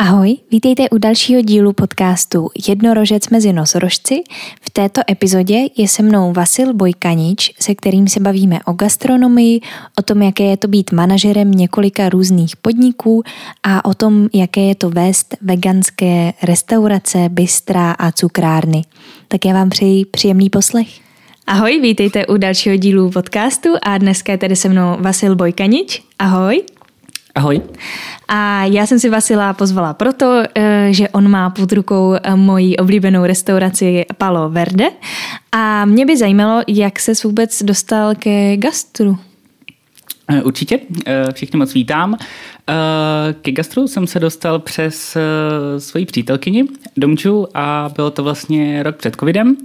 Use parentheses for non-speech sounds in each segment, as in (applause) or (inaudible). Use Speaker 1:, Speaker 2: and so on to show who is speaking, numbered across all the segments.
Speaker 1: Ahoj, vítejte u dalšího dílu podcastu Jednorožec mezi nosorožci. V této epizodě je se mnou Vasil Bojkanič, se kterým se bavíme o gastronomii, o tom, jaké je to být manažerem několika různých podniků a o tom, jaké je to vést veganské restaurace, bystra a cukrárny. Tak já vám přeji příjemný poslech. Ahoj, vítejte u dalšího dílu podcastu a dneska je tady se mnou Vasil Bojkanič. Ahoj.
Speaker 2: Ahoj.
Speaker 1: A já jsem si Vasila pozvala proto, eh, že on má pod rukou eh, moji oblíbenou restauraci Palo Verde a mě by zajímalo, jak se vůbec dostal ke gastru.
Speaker 2: Eh, určitě, všichni moc vítám. Ke gastru jsem se dostal přes svoji přítelkyni Domču a bylo to vlastně rok před covidem,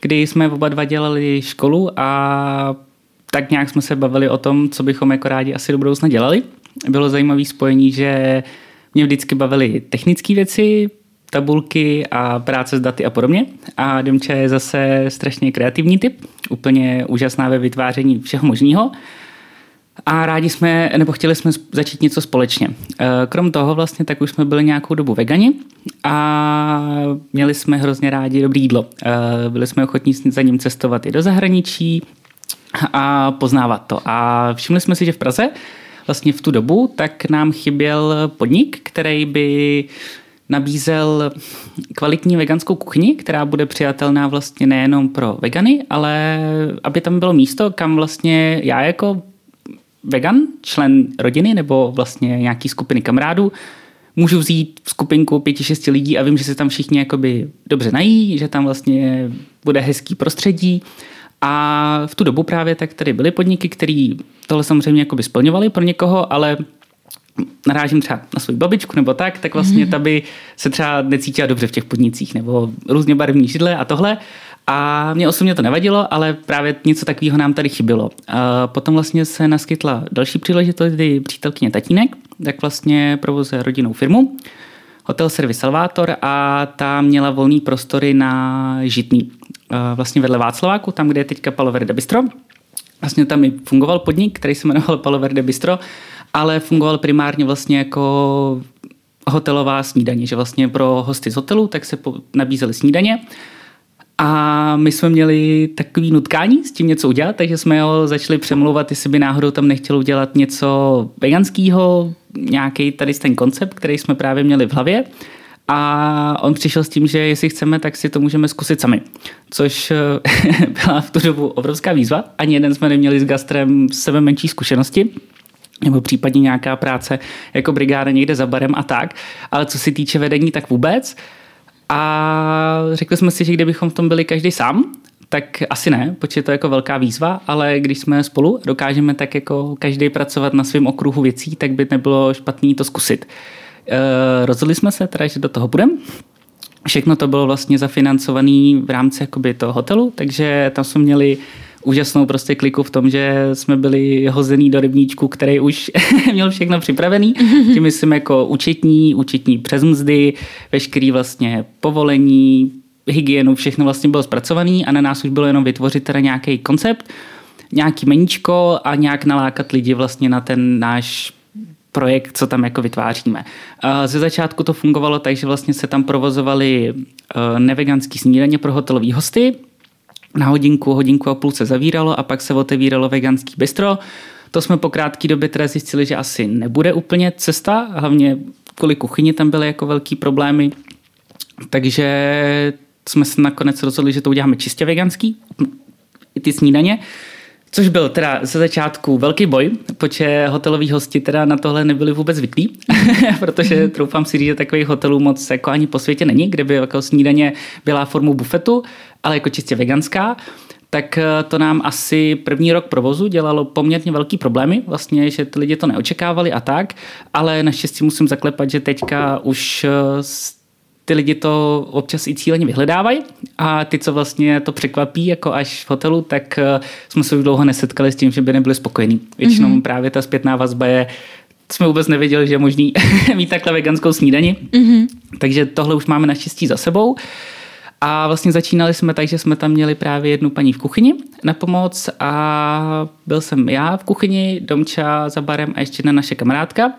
Speaker 2: kdy jsme oba dva dělali školu a tak nějak jsme se bavili o tom, co bychom jako rádi asi do budoucna dělali bylo zajímavé spojení, že mě vždycky bavily technické věci, tabulky a práce s daty a podobně. A Demča je zase strašně kreativní typ, úplně úžasná ve vytváření všeho možného. A rádi jsme, nebo chtěli jsme začít něco společně. Eh, krom toho vlastně, tak už jsme byli nějakou dobu vegani a měli jsme hrozně rádi dobrý jídlo. Eh, byli jsme ochotní za ním cestovat i do zahraničí a poznávat to. A všimli jsme si, že v Praze vlastně v tu dobu, tak nám chyběl podnik, který by nabízel kvalitní veganskou kuchyni, která bude přijatelná vlastně nejenom pro vegany, ale aby tam bylo místo, kam vlastně já jako vegan, člen rodiny nebo vlastně nějaký skupiny kamarádů, můžu vzít skupinku pěti, šesti lidí a vím, že se tam všichni jakoby dobře nají, že tam vlastně bude hezký prostředí a v tu dobu právě tak tady byly podniky, které tohle samozřejmě jako by splňovaly pro někoho, ale narážím třeba na svou babičku nebo tak, tak vlastně mm-hmm. ta by se třeba necítila dobře v těch podnicích nebo různě barevní židle a tohle. A mě osobně to nevadilo, ale právě něco takového nám tady chybělo. A potom vlastně se naskytla další příležitost, kdy přítelkyně tatínek, tak vlastně provozuje rodinnou firmu, hotel Service Salvator a ta měla volný prostory na Žitný. Vlastně vedle Václaváku, tam, kde je teďka Palo Verde Bistro. Vlastně tam i fungoval podnik, který se jmenoval Palo Verde Bistro, ale fungoval primárně vlastně jako hotelová snídaně, že vlastně pro hosty z hotelu tak se nabízely snídaně a my jsme měli takový nutkání s tím něco udělat, takže jsme ho začali přemluvat, jestli by náhodou tam nechtěl udělat něco veganského, nějaký tady ten koncept, který jsme právě měli v hlavě. A on přišel s tím, že jestli chceme, tak si to můžeme zkusit sami. Což (laughs) byla v tu dobu obrovská výzva. Ani jeden jsme neměli s gastrem sebe menší zkušenosti nebo případně nějaká práce jako brigáda někde za barem a tak. Ale co se týče vedení, tak vůbec. A řekli jsme si, že kdybychom v tom byli každý sám, tak asi ne, protože je to jako velká výzva, ale když jsme spolu dokážeme tak jako každý pracovat na svém okruhu věcí, tak by nebylo špatný to zkusit. E, rozhodli jsme se teda, že do toho budeme. Všechno to bylo vlastně zafinancované v rámci jakoby toho hotelu, takže tam jsme měli úžasnou prostě kliku v tom, že jsme byli hozený do rybníčku, který už (laughs) měl všechno připravený. Tím myslím jako účetní, účetní přes mzdy, veškerý vlastně povolení, hygienu, všechno vlastně bylo zpracovaný a na nás už bylo jenom vytvořit teda nějaký koncept, nějaký meníčko a nějak nalákat lidi vlastně na ten náš projekt, co tam jako vytváříme. Ze začátku to fungovalo tak, že vlastně se tam provozovaly eh, neveganský snídaně pro hotelové hosty, na hodinku, hodinku a půl se zavíralo a pak se otevíralo veganský bistro. To jsme po krátké době teda zjistili, že asi nebude úplně cesta, hlavně kvůli kuchyni tam byly jako velký problémy. Takže jsme se nakonec rozhodli, že to uděláme čistě veganský, i ty snídaně. Což byl teda ze začátku velký boj, protože hoteloví hosti teda na tohle nebyli vůbec zvyklí, (laughs) protože mhm. troufám si říct, že takových hotelů moc jako ani po světě není, kde by jako snídaně byla formou bufetu, ale jako čistě veganská tak eh, to nám asi první rok provozu dělalo poměrně velký problémy, vlastně, že ty lidi to neočekávali a tak, ale naštěstí musím zaklepat, že teďka už eh, ty lidi to občas i cíleně vyhledávají a ty, co vlastně to překvapí jako až v hotelu, tak eh, jsme se už dlouho nesetkali s tím, že by nebyli spokojení. Většinou mm-hmm. právě ta zpětná vazba je jsme vůbec nevěděli, že je možný (laughs) mít takhle veganskou snídani. Mm-hmm. Takže tohle už máme naštěstí za sebou. A vlastně začínali jsme tak, že jsme tam měli právě jednu paní v kuchyni na pomoc a byl jsem já v kuchyni, Domča za barem a ještě jedna naše kamarádka,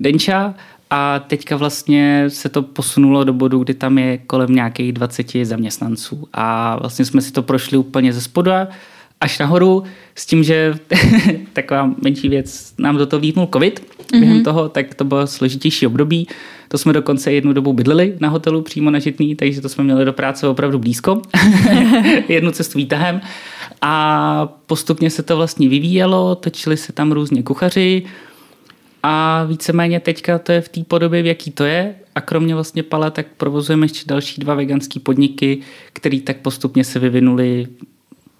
Speaker 2: Denča a teďka vlastně se to posunulo do bodu, kdy tam je kolem nějakých 20 zaměstnanců a vlastně jsme si to prošli úplně ze spoda až nahoru s tím, že (laughs) taková menší věc nám do toho vítnul covid mm-hmm. během toho, tak to bylo složitější období. To jsme dokonce jednu dobu bydleli na hotelu přímo na Žitný, takže to jsme měli do práce opravdu blízko. (laughs) jednu cestu výtahem. A postupně se to vlastně vyvíjelo, točili se tam různě kuchaři, a víceméně teďka to je v té podobě, v jaký to je. A kromě vlastně Pala, tak provozujeme ještě další dva veganské podniky, které tak postupně se vyvinuly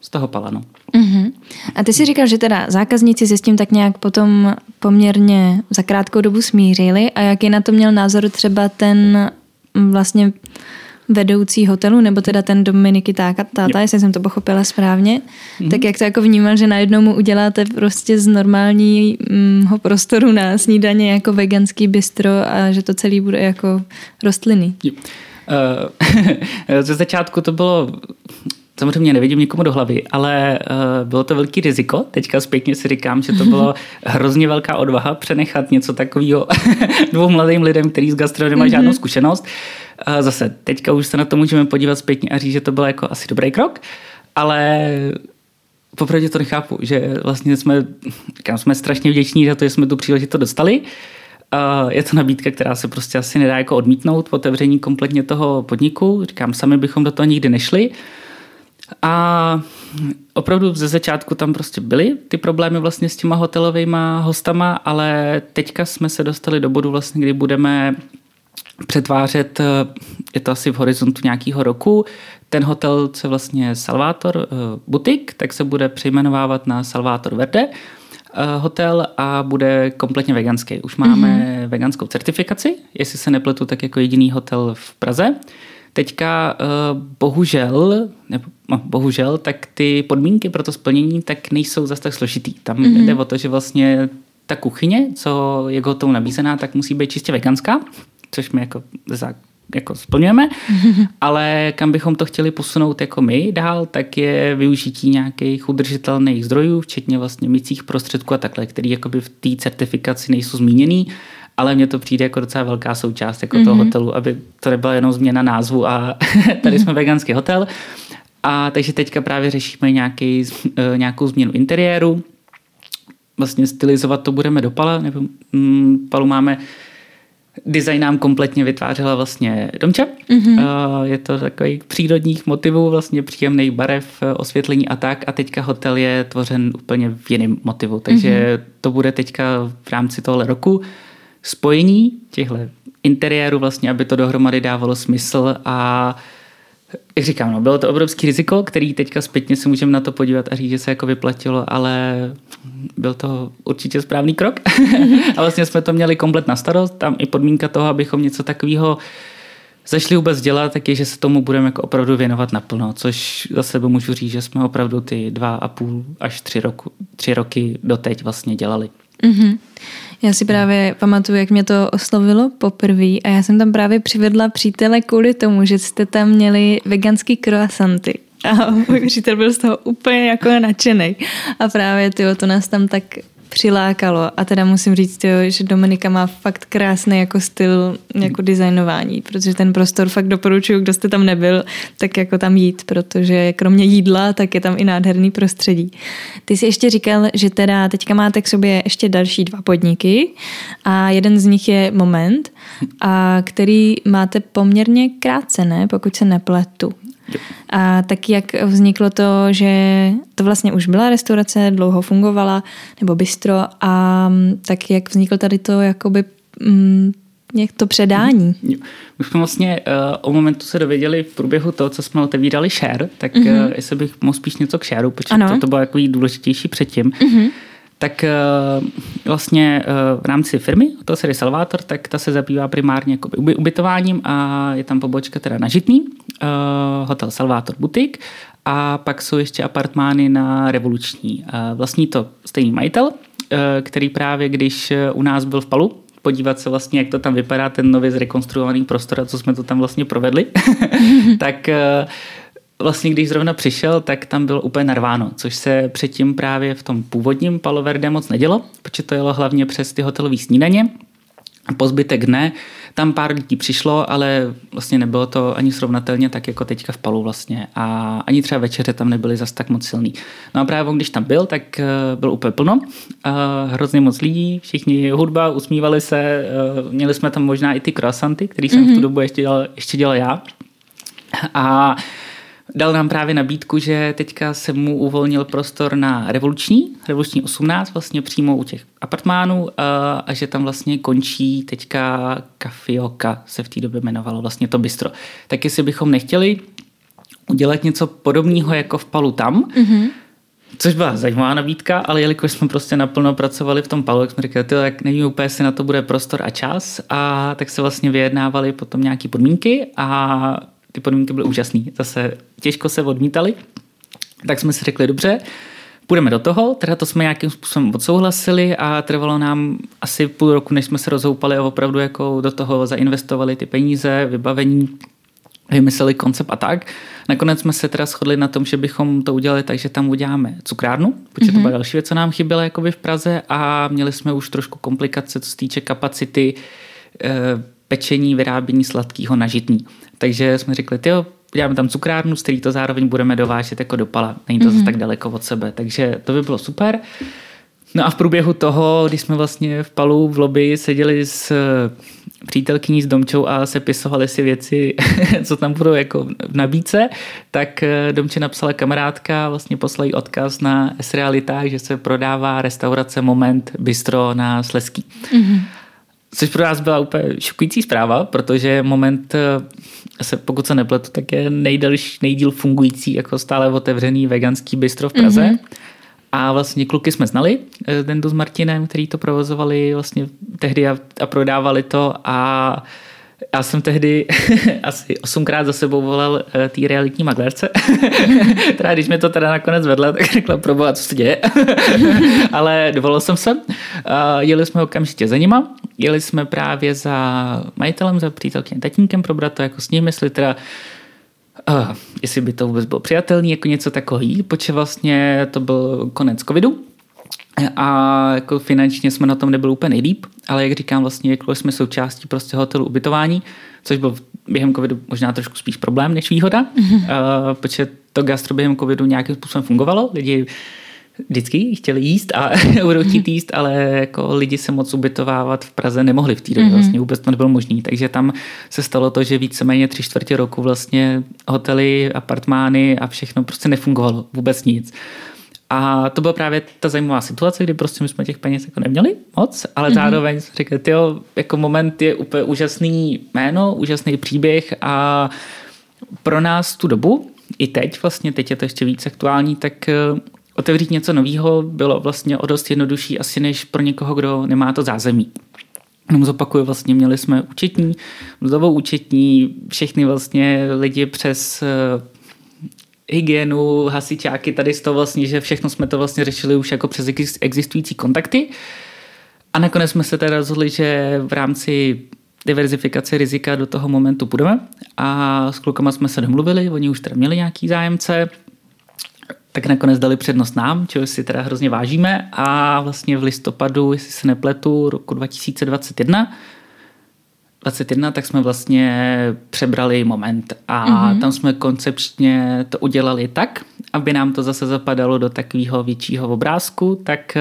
Speaker 2: z toho Pala. No.
Speaker 1: Uh-huh. A ty si říkal, že teda zákazníci se s tím tak nějak potom poměrně za krátkou dobu smířili a jaký na to měl názor třeba ten vlastně vedoucí hotelu, nebo teda ten Dominiky táta, táta, jestli jsem to pochopila správně, mm-hmm. tak jak to jako vnímal, že najednou mu uděláte prostě z normálního prostoru na snídaně jako veganský bistro a že to celý bude jako rostliny. Jo.
Speaker 2: Uh, (laughs) ze začátku to bylo samozřejmě nevidím nikomu do hlavy, ale uh, bylo to velký riziko. Teďka zpětně si říkám, že to (laughs) bylo hrozně velká odvaha přenechat něco takového (laughs) dvou mladým lidem, který z gastro nemá mm-hmm. žádnou zkušenost. Zase, teďka už se na to můžeme podívat zpětně a říct, že to byl jako asi dobrý krok, ale popravdě to nechápu, že vlastně jsme, říkám, jsme strašně vděční za to, že jsme tu příležitost dostali. Je to nabídka, která se prostě asi nedá jako odmítnout po otevření kompletně toho podniku. Říkám, sami bychom do toho nikdy nešli. A opravdu ze začátku tam prostě byly ty problémy vlastně s těma hotelovými hostama, ale teďka jsme se dostali do bodu vlastně, kdy budeme přetvářet, je to asi v horizontu nějakého roku, ten hotel, co je vlastně Salvator eh, Butik, tak se bude přejmenovávat na Salvator Verde eh, hotel a bude kompletně veganský. Už máme mm-hmm. veganskou certifikaci, jestli se nepletu, tak jako jediný hotel v Praze. Teďka eh, bohužel, nebo no, bohužel, tak ty podmínky pro to splnění tak nejsou zase tak složitý. Tam mm-hmm. jde o to, že vlastně ta kuchyně, co je hotovou nabízená, tak musí být čistě veganská, což my jako, jako splňujeme, mm-hmm. (laughs) ale kam bychom to chtěli posunout jako my dál, tak je využití nějakých udržitelných zdrojů, včetně vlastně mycích prostředků a takhle, který jakoby v té certifikaci nejsou zmíněný ale mně to přijde jako docela velká součást jako mm-hmm. toho mhm. hotelu, aby to nebyla jenom změna názvu a (laughs) tady jsme veganský hotel. A takže teďka právě řešíme nějaký, eh, nějakou změnu interiéru. Vlastně stylizovat to budeme do Pala, nebo mm, Palu máme Design nám kompletně vytvářela vlastně Domča. Mm-hmm. Je to takový přírodních motivů, vlastně příjemných barev, osvětlení a tak. A teďka hotel je tvořen úplně v jiném motivu. Takže mm-hmm. to bude teďka v rámci tohle roku spojení těchto interiérů vlastně, aby to dohromady dávalo smysl a jak říkám, no, bylo to obrovský riziko, který teďka zpětně si můžeme na to podívat a říct, že se jako vyplatilo, ale byl to určitě správný krok. (laughs) a vlastně jsme to měli komplet na starost. Tam i podmínka toho, abychom něco takového zašli vůbec dělat, tak je, že se tomu budeme jako opravdu věnovat naplno, což za sebe můžu říct, že jsme opravdu ty dva a půl až tři, roku, tři roky doteď vlastně dělali. Mm-hmm.
Speaker 1: Já si právě pamatuju, jak mě to oslovilo poprvé a já jsem tam právě přivedla přítele kvůli tomu, že jste tam měli veganský croissanty. A můj přítel byl z toho úplně jako nadšený. A právě tyjo, to nás tam tak přilákalo. A teda musím říct, jo, že Dominika má fakt krásný jako styl jako designování, protože ten prostor fakt doporučuju, kdo jste tam nebyl, tak jako tam jít, protože kromě jídla, tak je tam i nádherný prostředí. Ty jsi ještě říkal, že teda teďka máte k sobě ještě další dva podniky a jeden z nich je Moment, a který máte poměrně krátce, ne? Pokud se nepletu. A tak jak vzniklo to, že to vlastně už byla restaurace, dlouho fungovala, nebo bistro, a tak jak vzniklo tady to jakoby mm, jak to předání?
Speaker 2: My jsme vlastně uh, o momentu se dověděli v průběhu toho, co jsme otevírali share, tak mm-hmm. uh, jestli bych mohl spíš něco k shareu, protože ano. to, to bylo jako důležitější předtím. Mm-hmm tak uh, vlastně uh, v rámci firmy, to se Salvator, tak ta se zabývá primárně ubytováním a je tam pobočka teda na Žitný, uh, hotel Salvator Butik a pak jsou ještě apartmány na Revoluční. Vlastní to stejný majitel, který právě když u nás byl v Palu, podívat se vlastně, jak to tam vypadá, ten nově zrekonstruovaný prostor a co jsme to tam vlastně provedli, (laughs) tak vlastně když zrovna přišel, tak tam bylo úplně narváno, což se předtím právě v tom původním Palo Verde moc nedělo, protože to jelo hlavně přes ty hotelové snídaně. po zbytek dne. Tam pár lidí přišlo, ale vlastně nebylo to ani srovnatelně tak jako teďka v Palu vlastně. A ani třeba večeře tam nebyly zas tak moc silný. No a právě on, když tam byl, tak eh, byl úplně plno. Hrozně moc lidí, všichni hudba, usmívali se. Eh, měli jsme tam možná i ty croissanty, který jsem mm-hmm. v tu mhm. dobu ještě dělal, ještě dělal já. A dal nám právě nabídku, že teďka se mu uvolnil prostor na revoluční, revoluční 18, vlastně přímo u těch apartmánů a, a že tam vlastně končí teďka Kafioka, se v té době jmenovalo vlastně to bistro. Tak jestli bychom nechtěli udělat něco podobného jako v Palu tam, mm-hmm. Což byla zajímavá nabídka, ale jelikož jsme prostě naplno pracovali v tom palu, jak jsme říkali, tak nevím úplně, jestli na to bude prostor a čas a tak se vlastně vyjednávali potom nějaké podmínky a ty podmínky byly úžasné. Zase těžko se odmítali, tak jsme si řekli, dobře, půjdeme do toho, teda to jsme nějakým způsobem odsouhlasili a trvalo nám asi půl roku, než jsme se rozhoupali a opravdu jako do toho zainvestovali ty peníze, vybavení, vymysleli koncept a tak. Nakonec jsme se teda shodli na tom, že bychom to udělali tak, že tam uděláme cukrárnu, protože mm-hmm. to byla mhm. další věc, co nám chyběla jakoby v Praze a měli jsme už trošku komplikace, co se týče kapacity e, pečení, vyrábění sladkého na žitný. Takže jsme řekli, jo, děláme tam cukrárnu, z který to zároveň budeme dovážet jako do Pala. Není to mm-hmm. zase tak daleko od sebe, takže to by bylo super. No a v průběhu toho, když jsme vlastně v Palu v lobby seděli s eh, přítelkyní s Domčou a sepisovali si věci, (laughs) co tam budou jako v nabídce, tak eh, Domče napsala kamarádka, vlastně poslala odkaz na S-Realitách, že se prodává restaurace Moment Bistro na Sleský. Mm-hmm. Což pro nás byla úplně šokující zpráva, protože moment, eh, se, pokud se nepletu, tak je nejdelší, nejdíl fungující jako stále otevřený veganský bistro v Praze. Mm-hmm. A vlastně kluky jsme znali, eh, Dendu s Martinem, který to provozovali vlastně tehdy a, a prodávali to a já jsem tehdy (laughs) asi osmkrát za sebou volal uh, té realitní maglerce, (laughs) teda když mi to teda nakonec vedla, tak řekla, proboha, co se děje. (laughs) Ale dovolil jsem se. Jeli jsme okamžitě za nima, jeli jsme právě za majitelem, za přítelkyně tatínkem probrat to jako s ním, jestli teda uh, jestli by to vůbec bylo přijatelné, jako něco takový, protože vlastně to byl konec covidu, a jako finančně jsme na tom nebyli úplně nejlíp, ale jak říkám, vlastně jako jsme součástí prostě hotelu ubytování, což byl během covidu možná trošku spíš problém než výhoda, mm-hmm. uh, protože to gastro během covidu nějakým způsobem fungovalo, lidi vždycky chtěli jíst a (laughs) budou chtít jíst, ale jako lidi se moc ubytovávat v Praze nemohli v té době, mm-hmm. vlastně vůbec to nebylo možné, takže tam se stalo to, že víceméně tři čtvrtě roku vlastně hotely, apartmány a všechno prostě nefungovalo, vůbec nic. A to byla právě ta zajímavá situace, kdy prostě my jsme těch peněz jako neměli moc, ale mm-hmm. zároveň jsme řekli, jo, jako moment je úplně úžasný jméno, úžasný příběh a pro nás tu dobu, i teď vlastně, teď je to ještě víc aktuální, tak eh, otevřít něco nového bylo vlastně o dost jednodušší asi než pro někoho, kdo nemá to zázemí. Jenom zopakuju, vlastně měli jsme účetní, mzdovou účetní, všechny vlastně lidi přes eh, hygienu, hasičáky, tady z toho vlastně, že všechno jsme to vlastně řešili už jako přes existující kontakty. A nakonec jsme se teda rozhodli, že v rámci diverzifikace rizika do toho momentu půjdeme a s klukama jsme se domluvili, oni už teda měli nějaký zájemce, tak nakonec dali přednost nám, čeho si teda hrozně vážíme a vlastně v listopadu, jestli se nepletu, roku 2021 21, tak jsme vlastně přebrali moment a mm-hmm. tam jsme koncepčně to udělali tak, aby nám to zase zapadalo do takového většího obrázku, tak,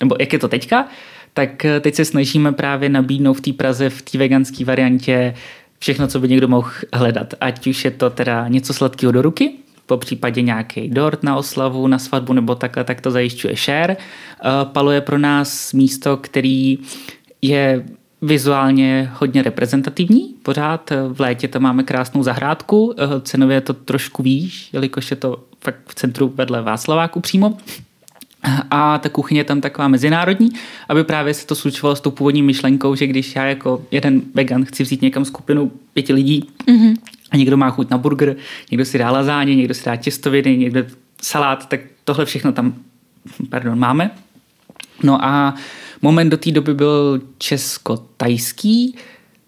Speaker 2: nebo jak je to teďka, tak teď se snažíme právě nabídnout v té Praze, v té veganské variantě všechno, co by někdo mohl hledat. Ať už je to teda něco sladkého do ruky, po případě nějaký dort na oslavu, na svatbu nebo takhle, tak to zajišťuje share. Palo je pro nás místo, který je vizuálně hodně reprezentativní. Pořád v létě tam máme krásnou zahrádku, cenově je to trošku výš, jelikož je to fakt v centru vedle Václaváku přímo. A ta kuchyně je tam taková mezinárodní, aby právě se to slučovalo s tou původní myšlenkou, že když já jako jeden vegan chci vzít někam skupinu pěti lidí mm-hmm. a někdo má chuť na burger, někdo si dá lazáně, někdo si dá těstoviny, někdo salát, tak tohle všechno tam pardon, máme. No a moment do té doby byl česko-tajský,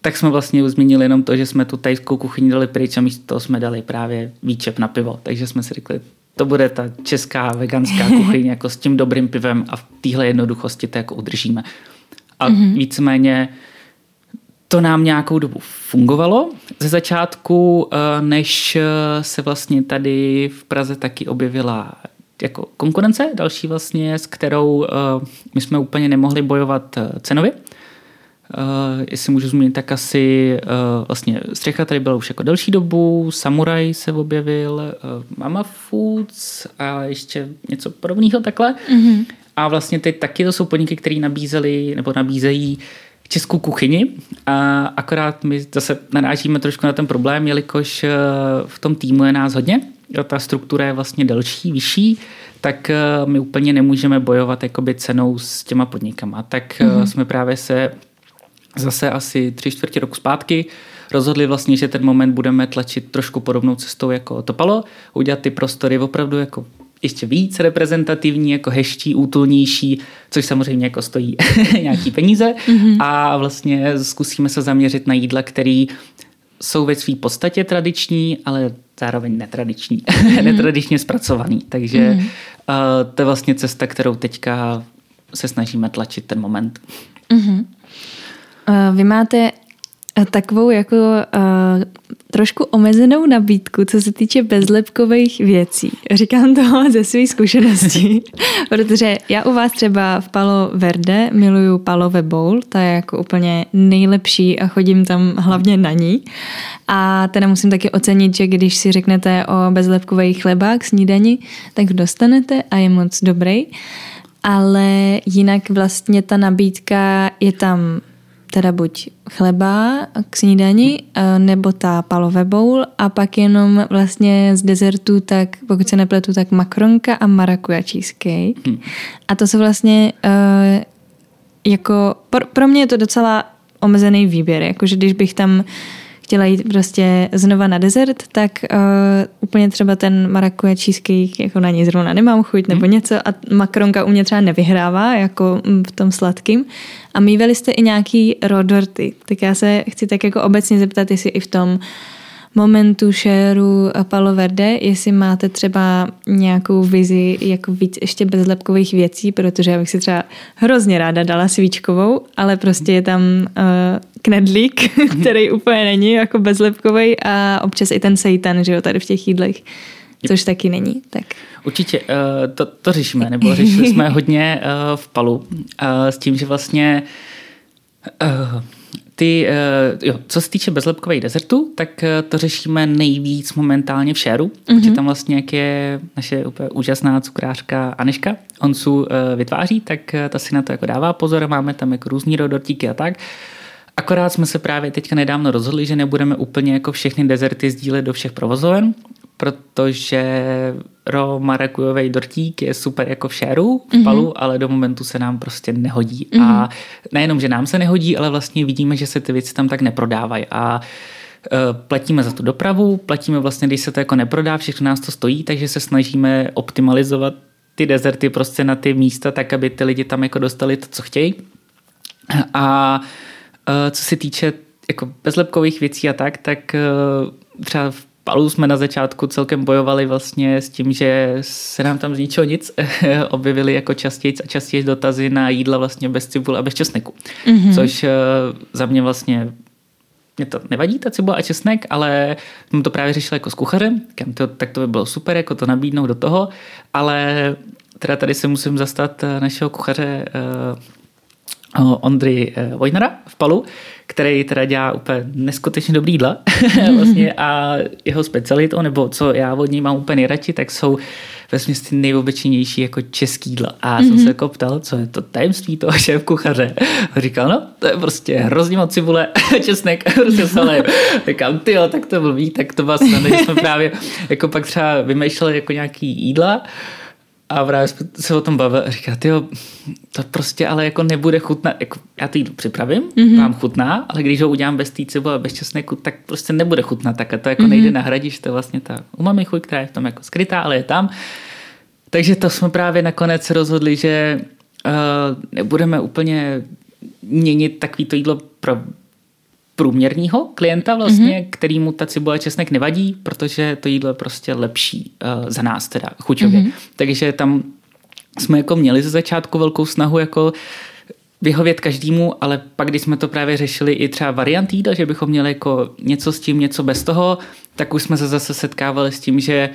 Speaker 2: tak jsme vlastně změnili jenom to, že jsme tu tajskou kuchyni dali pryč a místo toho jsme dali právě výčep na pivo. Takže jsme si řekli, to bude ta česká veganská (laughs) kuchyň jako s tím dobrým pivem a v téhle jednoduchosti to jako udržíme. A mm-hmm. víceméně to nám nějakou dobu fungovalo. Ze začátku, eh, než eh, se vlastně tady v Praze taky objevila jako konkurence, další vlastně, s kterou my jsme úplně nemohli bojovat cenově. Uh, jestli můžu zmínit, tak asi uh, vlastně Střecha tady byla už jako delší dobu, Samurai se objevil, uh, Mama Foods a ještě něco podobného takhle. Mm-hmm. A vlastně teď taky to jsou podniky, které nabízely nebo nabízejí českou kuchyni a akorát my zase narážíme trošku na ten problém, jelikož v tom týmu je nás hodně, ta struktura je vlastně delší, vyšší, tak my úplně nemůžeme bojovat jakoby cenou s těma podnikama. Tak mm-hmm. jsme právě se zase asi tři čtvrtě roku zpátky rozhodli vlastně, že ten moment budeme tlačit trošku podobnou cestou jako Topalo, udělat ty prostory opravdu jako ještě víc reprezentativní, jako heští, útulnější, což samozřejmě jako stojí (laughs) nějaký peníze mm-hmm. a vlastně zkusíme se zaměřit na jídla, který jsou ve své podstatě tradiční, ale zároveň netradiční, mm-hmm. (laughs) netradičně zpracovaný. Takže mm-hmm. uh, to je vlastně cesta, kterou teďka se snažíme tlačit ten moment. Mm-hmm.
Speaker 1: Vy máte takovou jako uh, trošku omezenou nabídku, co se týče bezlepkových věcí. Říkám to (laughs) ze své zkušenosti, (laughs) protože já u vás třeba v Palo Verde miluju Palove Bowl, ta je jako úplně nejlepší a chodím tam hlavně na ní. A teda musím taky ocenit, že když si řeknete o bezlepkových chlebách snídani, tak dostanete a je moc dobrý. Ale jinak vlastně ta nabídka je tam teda buď chleba k snídani, eh, nebo ta palové bowl a pak jenom vlastně z dezertu, tak pokud se nepletu, tak makronka a marakuja cheesecake. Hmm. A to jsou vlastně uh, jako, pro, pro mě je to docela omezený výběr, jakože když bych tam uh, chtěla jít prostě znova na dezert, tak uh, úplně třeba ten marakuja cheesecake jako na něj zrovna nemám chuť nebo hmm. něco a makronka u mě třeba nevyhrává jako v tom sladkým. A mývali jste i nějaký rodorty, tak já se chci tak jako obecně zeptat, jestli i v tom uh, momentu šéru Palo Verde, jestli máte třeba nějakou vizi jako víc ještě bezlepkových věcí, protože já bych si třeba hrozně ráda dala svíčkovou, ale prostě je tam uh, knedlík, (laughs) který úplně není jako bezlepkový a občas i ten seitan, že jo, tady v těch jídlech což taky není. Tak.
Speaker 2: Určitě, uh, to, to řešíme, nebo řešili jsme hodně uh, v Palu s tím, že vlastně ty, uh, jo, co se týče bezlepkových dezertů, tak uh, to řešíme nejvíc momentálně v Sharu, mm-hmm. protože tam vlastně, jak je naše úplně úžasná cukrářka Aneška Onsu uh, vytváří, tak ta si na to jako dává pozor, máme tam jako různý rodortíky a tak. Akorát jsme se právě teďka nedávno rozhodli, že nebudeme úplně jako všechny dezerty sdílet do všech provozoven, protože ro marakujový dortík je super jako v šéru, v mm-hmm. palu, ale do momentu se nám prostě nehodí. Mm-hmm. A nejenom, že nám se nehodí, ale vlastně vidíme, že se ty věci tam tak neprodávají. A e, platíme za tu dopravu, platíme vlastně, když se to jako neprodá, všechno nás to stojí, takže se snažíme optimalizovat ty dezerty prostě na ty místa, tak aby ty lidi tam jako dostali to, co chtějí. A e, co se týče jako bezlepkových věcí a tak, tak e, třeba v Palu jsme na začátku celkem bojovali vlastně s tím, že se nám tam z ničeho nic (laughs) objevily jako častěji a častěji dotazy na jídla vlastně bez cibule a bez česneku. Mm-hmm. Což uh, za mě vlastně mě to nevadí, ta cibule a česnek, ale jsem to právě řešil jako s kuchařem, to, tak to by bylo super, jako to nabídnout do toho, ale teda tady se musím zastat eh, našeho kuchaře uh, Ondry Vojnara v Palu, který teda dělá úplně neskutečně dobrý jídla (laughs) vlastně a jeho specialitou, nebo co já od něj mám úplně nejradši, tak jsou ve ty nejobyčejnější jako český jídla. A mm-hmm. jsem se jako ptal, co je to tajemství toho šéf kuchaře. A říkal, no, to je prostě hrozně moc cibule, (laughs) česnek, (laughs) prostě salé. Říkám, ty jo, tak to blbý, tak to vlastně, jsme právě jako pak třeba vymýšleli jako nějaký jídla, a právě se o tom bavil a říká, jo, to prostě ale jako nebude chutná, jako já to jídlo připravím, mm-hmm. mám chutná, ale když ho udělám bez té cibule, bez česneku, tak prostě nebude chutná, tak a to jako mm-hmm. nejde nahradit, to je vlastně ta umami chuť, která je v tom jako skrytá, ale je tam. Takže to jsme právě nakonec rozhodli, že uh, nebudeme úplně měnit takový to jídlo pro průměrného klienta vlastně, mm-hmm. který mu ta cibule česnek nevadí, protože to jídlo je prostě lepší uh, za nás teda chuťově. Mm-hmm. Takže tam jsme jako měli ze začátku velkou snahu jako vyhovět každému, ale pak, když jsme to právě řešili i třeba variant jídla, že bychom měli jako něco s tím, něco bez toho, tak už jsme se zase setkávali s tím, že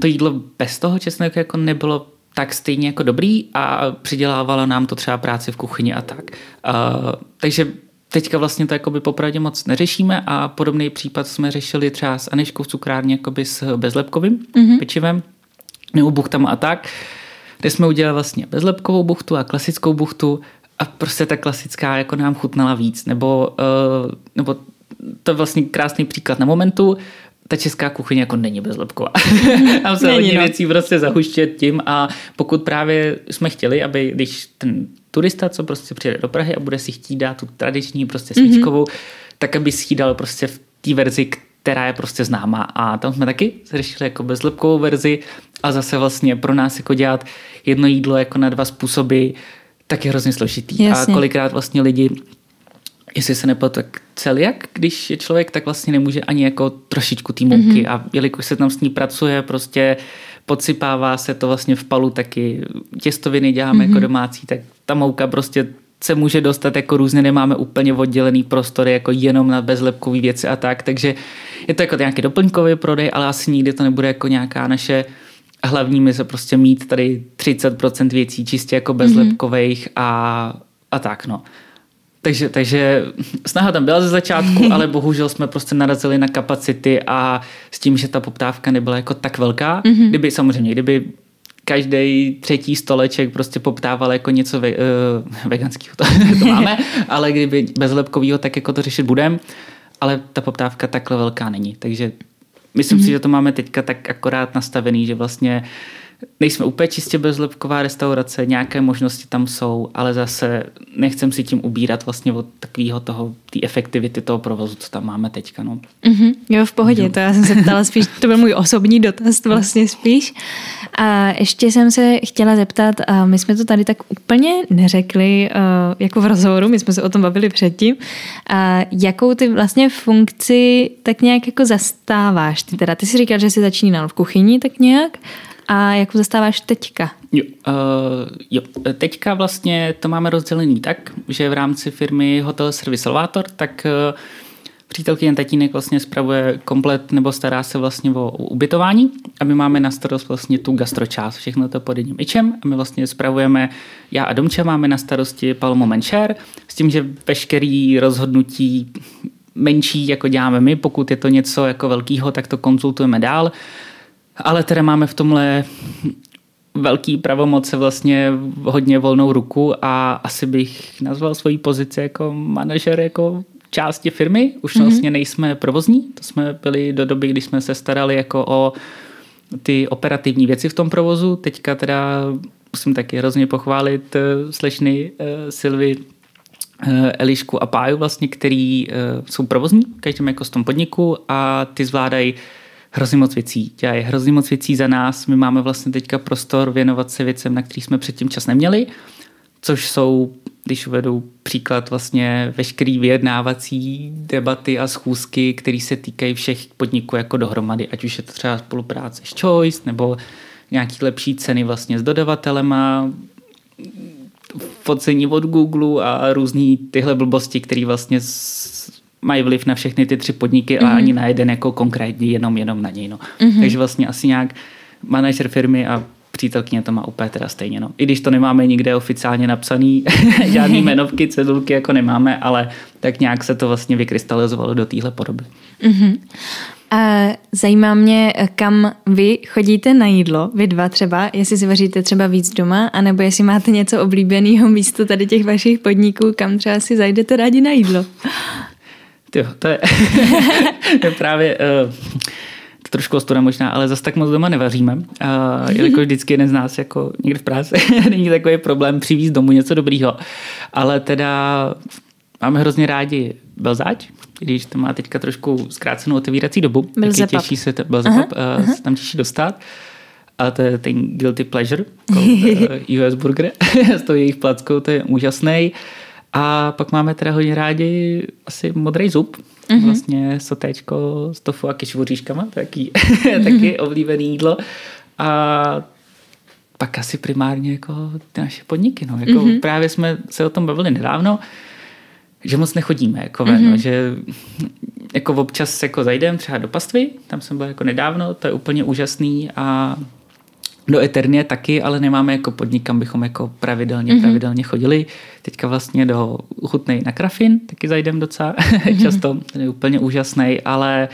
Speaker 2: to jídlo bez toho česneku jako nebylo tak stejně jako dobrý a přidělávalo nám to třeba práci v kuchyni a tak. Uh, takže teďka vlastně to jakoby popravdě moc neřešíme a podobný případ jsme řešili třeba s Aneškou v cukrárně jakoby s bezlepkovým mm-hmm. pečivem nebo buchtama a tak, kde jsme udělali vlastně bezlepkovou buchtu a klasickou buchtu a prostě ta klasická jako nám chutnala víc, nebo, uh, nebo to je vlastně krásný příklad na momentu, ta česká kuchyně jako není bezlepková. (laughs) Tam se hodně no. věcí prostě zahuštět tím a pokud právě jsme chtěli, aby když ten turista, co prostě přijde do Prahy a bude si chtít dát tu tradiční prostě mhm. svíčkovou, mm-hmm. tak aby si dal prostě v té verzi, která je prostě známá. A tam jsme taky řešili jako bezlepkovou verzi a zase vlastně pro nás jako dělat jedno jídlo jako na dva způsoby, tak je hrozně složitý. Jasně. A kolikrát vlastně lidi jestli se nepletu, tak celiak, když je člověk, tak vlastně nemůže ani jako trošičku té mouky mm-hmm. a jelikož se tam s ní pracuje, prostě podsypává se to vlastně v palu taky, těstoviny děláme mm-hmm. jako domácí, tak ta mouka prostě se může dostat jako různě, nemáme úplně oddělený prostory jako jenom na bezlepkové věci a tak, takže je to jako nějaký doplňkový prodej, ale asi nikdy to nebude jako nějaká naše hlavní mise prostě mít tady 30% věcí čistě jako mhm. bezlepkových mm-hmm. a, a tak no. Takže, takže snaha tam byla ze začátku, (laughs) ale bohužel jsme prostě narazili na kapacity a s tím, že ta poptávka nebyla jako tak velká, mm-hmm. kdyby samozřejmě, kdyby každý třetí stoleček prostě poptával jako něco ve, uh, veganského, to, (laughs) to máme, (laughs) ale kdyby bezlepkového, tak jako to řešit budem, ale ta poptávka takhle velká není, takže myslím mm-hmm. si, že to máme teďka tak akorát nastavený, že vlastně uh, nejsme úplně čistě bezlepková restaurace, nějaké možnosti tam jsou, ale zase nechcem si tím ubírat vlastně od takového toho, té efektivity toho provozu, co tam máme teďka. No.
Speaker 1: Mm-hmm, jo, v pohodě, no. to já jsem se ptala spíš, (laughs) to byl můj osobní dotaz vlastně spíš. A ještě jsem se chtěla zeptat, a my jsme to tady tak úplně neřekli, jako v rozhovoru, my jsme se o tom bavili předtím, a jakou ty vlastně funkci tak nějak jako zastáváš? Ty teda, ty si říkal, že jsi začínal v kuchyni tak nějak, a jak zastáváš teďka?
Speaker 2: Jo, uh, jo, teďka vlastně to máme rozdělený tak, že v rámci firmy Hotel Service Salvator, tak uh, přítelkyně tatínek vlastně spravuje komplet nebo stará se vlastně o ubytování a my máme na starost vlastně tu gastročást, všechno to pod jedním ičem a my vlastně spravujeme, já a Domče máme na starosti Palmo Menšer s tím, že veškerý rozhodnutí menší, jako děláme my, pokud je to něco jako velkého, tak to konzultujeme dál ale teda máme v tomhle velký pravomoce vlastně hodně volnou ruku a asi bych nazval svoji pozici jako manažer jako části firmy. Už mm-hmm. vlastně nejsme provozní, to jsme byli do doby, kdy jsme se starali jako o ty operativní věci v tom provozu. Teďka teda musím taky hrozně pochválit uh, slečny uh, Silvy uh, Elišku a Páju vlastně, který jsou provozní, každém jako z tom podniku a ty zvládají hrozně moc věcí. Dělají hrozně moc věcí za nás. My máme vlastně teďka prostor věnovat se věcem, na kterých jsme předtím čas neměli, což jsou, když uvedu příklad, vlastně veškerý vyjednávací debaty a schůzky, které se týkají všech podniků jako dohromady, ať už je to třeba spolupráce s Choice nebo nějaký lepší ceny vlastně s dodavatelema, focení od Google a různý tyhle blbosti, které vlastně mají vliv na všechny ty tři podniky mm-hmm. a mhm. ani na jeden jako konkrétní, jenom jenom na něj. No. Mm-hmm. Takže vlastně asi nějak manažer firmy a přítelkyně to má úplně teda stejně. No. I když to nemáme nikde oficiálně napsaný, (laughs) žádný (laughs) jmenovky, cedulky jako nemáme, ale tak nějak se to vlastně vykrystalizovalo do téhle podoby. Mm-hmm.
Speaker 1: A zajímá mě, kam vy chodíte na jídlo, vy dva třeba, jestli si vaříte třeba víc doma, anebo jestli máte něco oblíbeného místo tady těch vašich podniků, kam třeba si zajdete rádi na jídlo.
Speaker 2: Jo, to je, (laughs) je právě uh, trošku ostuda možná, ale zase tak moc doma nevaříme. Uh, jelikož vždycky jeden z nás jako někde v práci (laughs) není takový problém přivízt domů něco dobrýho. Ale teda máme hrozně rádi belzáč, když to má teďka trošku zkrácenou otevírací dobu. Taky těší se, to, belzapap, uh, se tam těší dostat. A to je ten guilty pleasure, US (laughs) Burger s tou jejich plackou, to je úžasný. A pak máme teda hodně rádi asi modrý zub, mm-hmm. vlastně sotéčko z tofu a kišu taky, mm-hmm. (laughs) taky oblíbené jídlo. A pak asi primárně jako ty naše podniky. No. Jako mm-hmm. Právě jsme se o tom bavili nedávno, že moc nechodíme jako ven, mm-hmm. no, že jako občas jako zajdem třeba do pastvy, tam jsem byl jako nedávno, to je úplně úžasný a do Eternie taky, ale nemáme jako podnik, kam bychom jako pravidelně, mm-hmm. pravidelně chodili. Teďka vlastně do Chutnej na Krafin taky zajdem docela mm-hmm. (laughs) často, ten je úplně úžasný, ale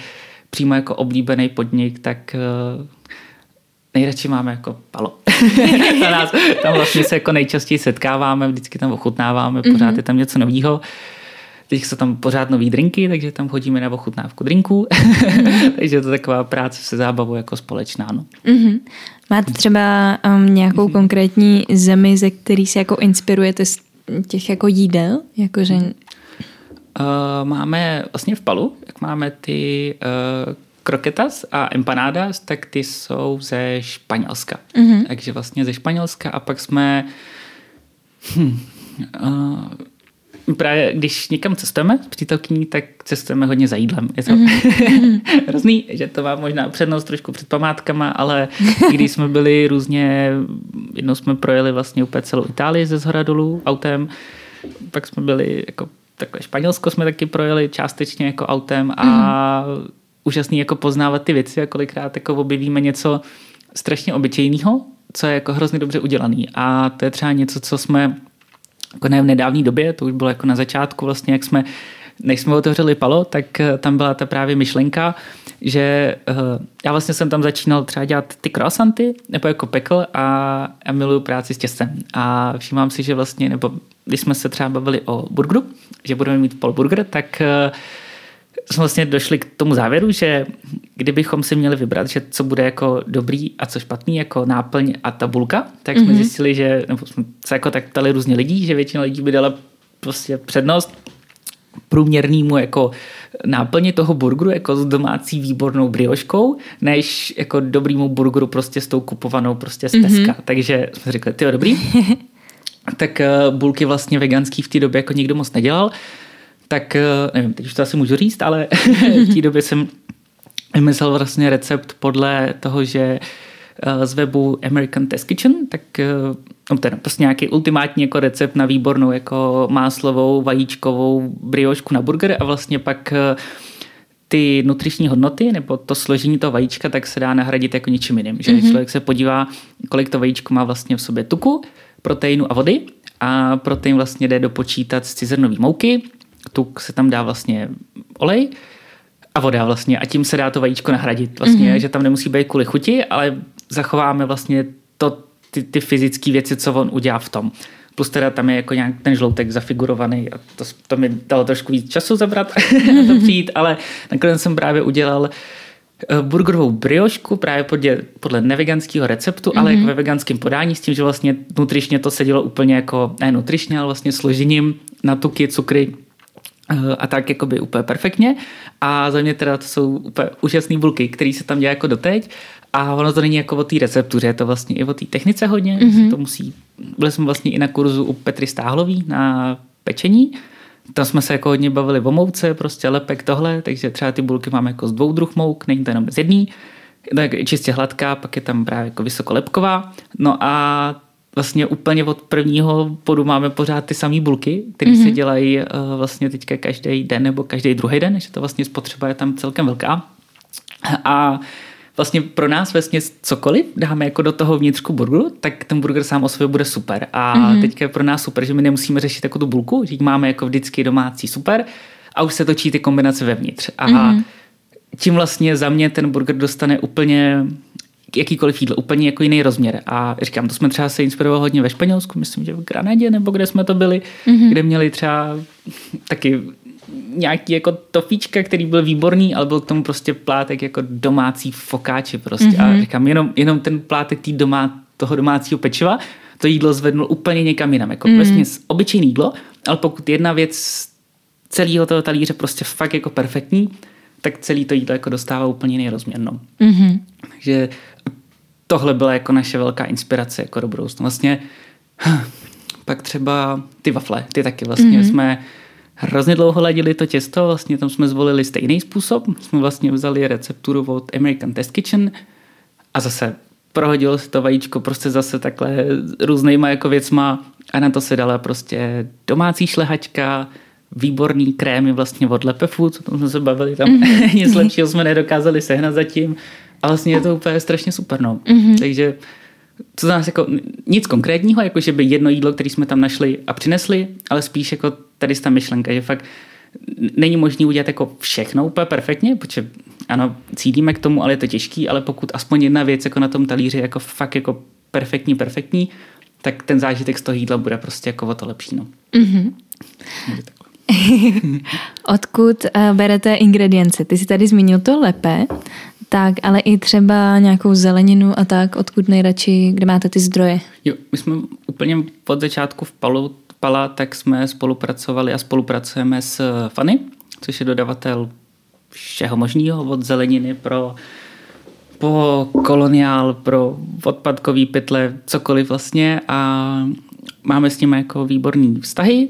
Speaker 2: přímo jako oblíbený podnik, tak uh, nejradši máme jako palo. (laughs) nás, tam vlastně se jako nejčastěji setkáváme, vždycky tam ochutnáváme, pořád mm-hmm. je tam něco nového. Teď jsou tam pořád nový drinky, takže tam chodíme na ochutnávku drinků. (laughs) takže je to taková práce se zábavou jako společná. No.
Speaker 1: Mm-hmm. Máte třeba um, nějakou mm-hmm. konkrétní zemi, ze který se jako inspirujete z těch jako jídel? Jakože... Uh,
Speaker 2: máme vlastně v Palu, jak máme ty uh, kroketas a empanadas, tak ty jsou ze Španělska. Mm-hmm. Takže vlastně ze Španělska a pak jsme hm, uh, právě když někam cestujeme s přítelkyní, tak cestujeme hodně za jídlem. Je to mm-hmm. (laughs) hrozný, že to má možná přednost trošku před památkama, ale když jsme byli různě, jednou jsme projeli vlastně úplně celou Itálii ze zhora dolů autem, pak jsme byli jako takhle Španělsko jsme taky projeli částečně jako autem a mm-hmm. úžasný jako poznávat ty věci a kolikrát jako objevíme něco strašně obyčejného, co je jako hrozně dobře udělaný a to je třeba něco, co jsme jako ne v nedávné době, to už bylo jako na začátku vlastně, jak jsme, než jsme otevřeli Palo, tak eh, tam byla ta právě myšlenka, že uh, já vlastně jsem tam začínal třeba dělat ty croissanty, nebo jako pekl a já miluju práci s těstem. A všímám si, že vlastně, nebo když jsme se třeba bavili o burgeru, že budeme mít polburger, tak uh, jsme vlastně došli k tomu závěru, že kdybychom si měli vybrat, že co bude jako dobrý a co špatný, jako náplň a tabulka, tak jsme mm-hmm. zjistili, že nebo jsme se jako tak ptali různě lidí, že většina lidí by dala prostě přednost průměrnému jako náplně toho burgeru jako s domácí výbornou brioškou, než jako dobrýmu burgeru prostě s tou kupovanou prostě z Teska. Mm-hmm. Takže jsme řekli, ty dobrý. (laughs) tak uh, bulky vlastně veganský v té době jako nikdo moc nedělal tak eh, nevím, teď už to asi můžu říct, ale (laughs) v té době jsem vymyslel vlastně recept podle toho, že eh, z webu American Test Kitchen, tak eh, no, ten prostě nějaký ultimátní jako recept na výbornou jako máslovou, vajíčkovou briošku na burger a vlastně pak ty nutriční hodnoty nebo to složení toho vajíčka tak se dá nahradit jako ničím jiným. Že mm-hmm. člověk se podívá, kolik to vajíčko má vlastně v sobě tuku, proteinu a vody a protein vlastně jde dopočítat z cizrnové mouky, tuk se tam dá vlastně olej a voda vlastně a tím se dá to vajíčko nahradit vlastně, mm-hmm. že tam nemusí být kvůli chuti, ale zachováme vlastně to, ty, ty fyzické věci, co on udělá v tom. Plus teda tam je jako nějak ten žloutek zafigurovaný a to, to mi dalo trošku víc času zabrat (laughs) a to přijít, ale nakonec jsem právě udělal eh, burgerovou briošku právě podle, podle neveganského receptu, mm-hmm. ale jako mhm. ve veganském podání s tím, že vlastně nutričně to sedělo úplně jako, ne nutričně, ale vlastně složením na tuky, cukry, a tak jakoby úplně perfektně. A za mě teda to jsou úplně úžasné bulky, které se tam dělá jako doteď. A ono to není jako o té receptuře, je to vlastně i o té technice hodně. Mm-hmm. To musí, byli jsme vlastně i na kurzu u Petry Stáhlový na pečení. Tam jsme se jako hodně bavili o mouce, prostě lepek tohle, takže třeba ty bulky máme jako z dvou druh mouk, není to jenom z jedný. Tak čistě hladká, pak je tam právě jako vysokolepková. No a vlastně úplně od prvního bodu máme pořád ty samé bulky, které mm-hmm. se mhm. dělají uh, vlastně teďka každý den nebo každý druhý den, že to vlastně spotřeba je tam celkem velká. A vlastně pro nás vlastně cokoliv dáme jako do toho vnitřku burgeru, tak ten burger sám o sobě bude super. A mm-hmm. teďka je pro nás super, že my nemusíme řešit jako tu bulku, že máme jako vždycky domácí super a už se točí ty kombinace vevnitř. A mm-hmm. tím vlastně za mě ten burger dostane úplně jakýkoliv jídlo, úplně jako jiný rozměr. A říkám, to jsme třeba se inspirovali hodně ve Španělsku, myslím, že v Granadě, nebo kde jsme to byli, mm-hmm. kde měli třeba taky nějaký jako tofíčka, který byl výborný, ale byl k tomu prostě plátek jako domácí fokáče prostě. Mm-hmm. A mhm. říkám, jenom, jenom ten plátek tý doma, toho domácího pečiva, to jídlo zvednul úplně někam jinam. Jako mm-hmm. vlastně obyčejný jídlo, ale pokud jedna věc celého toho talíře prostě fakt jako perfektní, tak celý to jídlo jako dostává úplně jiný rozměr. No. Mm-hmm. Takže tohle byla jako naše velká inspirace jako do budoucna. Vlastně pak třeba ty wafle, ty taky vlastně mm-hmm. jsme hrozně dlouho ladili to těsto, vlastně tam jsme zvolili stejný způsob, jsme vlastně vzali recepturu od American Test Kitchen a zase prohodilo se to vajíčko prostě zase takhle různýma jako věcma a na to se dala prostě domácí šlehačka, výborný krémy vlastně od Lepe Food, o tom jsme se bavili, tam mm-hmm. (laughs) nic lepšího jsme nedokázali sehnat zatím a vlastně je to úplně strašně super, no. Mm-hmm. Takže co za nás jako nic konkrétního, jako že by jedno jídlo, které jsme tam našli a přinesli, ale spíš jako tady ta myšlenka, že fakt není možné udělat jako všechno úplně perfektně, protože ano, cítíme k tomu, ale je to těžký, ale pokud aspoň jedna věc jako na tom talíři jako fakt jako perfektní, perfektní, tak ten zážitek z toho jídla bude prostě jako o to lepší. No. Mm-hmm. (laughs)
Speaker 1: Odkud uh, berete ingredience? Ty jsi tady zmínil to lepe, tak, ale i třeba nějakou zeleninu a tak, odkud nejradši, kde máte ty zdroje?
Speaker 2: Jo, my jsme úplně od začátku v Palu, Pala, tak jsme spolupracovali a spolupracujeme s Fany, což je dodavatel všeho možného, od zeleniny pro po koloniál, pro odpadkový pytle, cokoliv vlastně a máme s nimi jako výborný vztahy,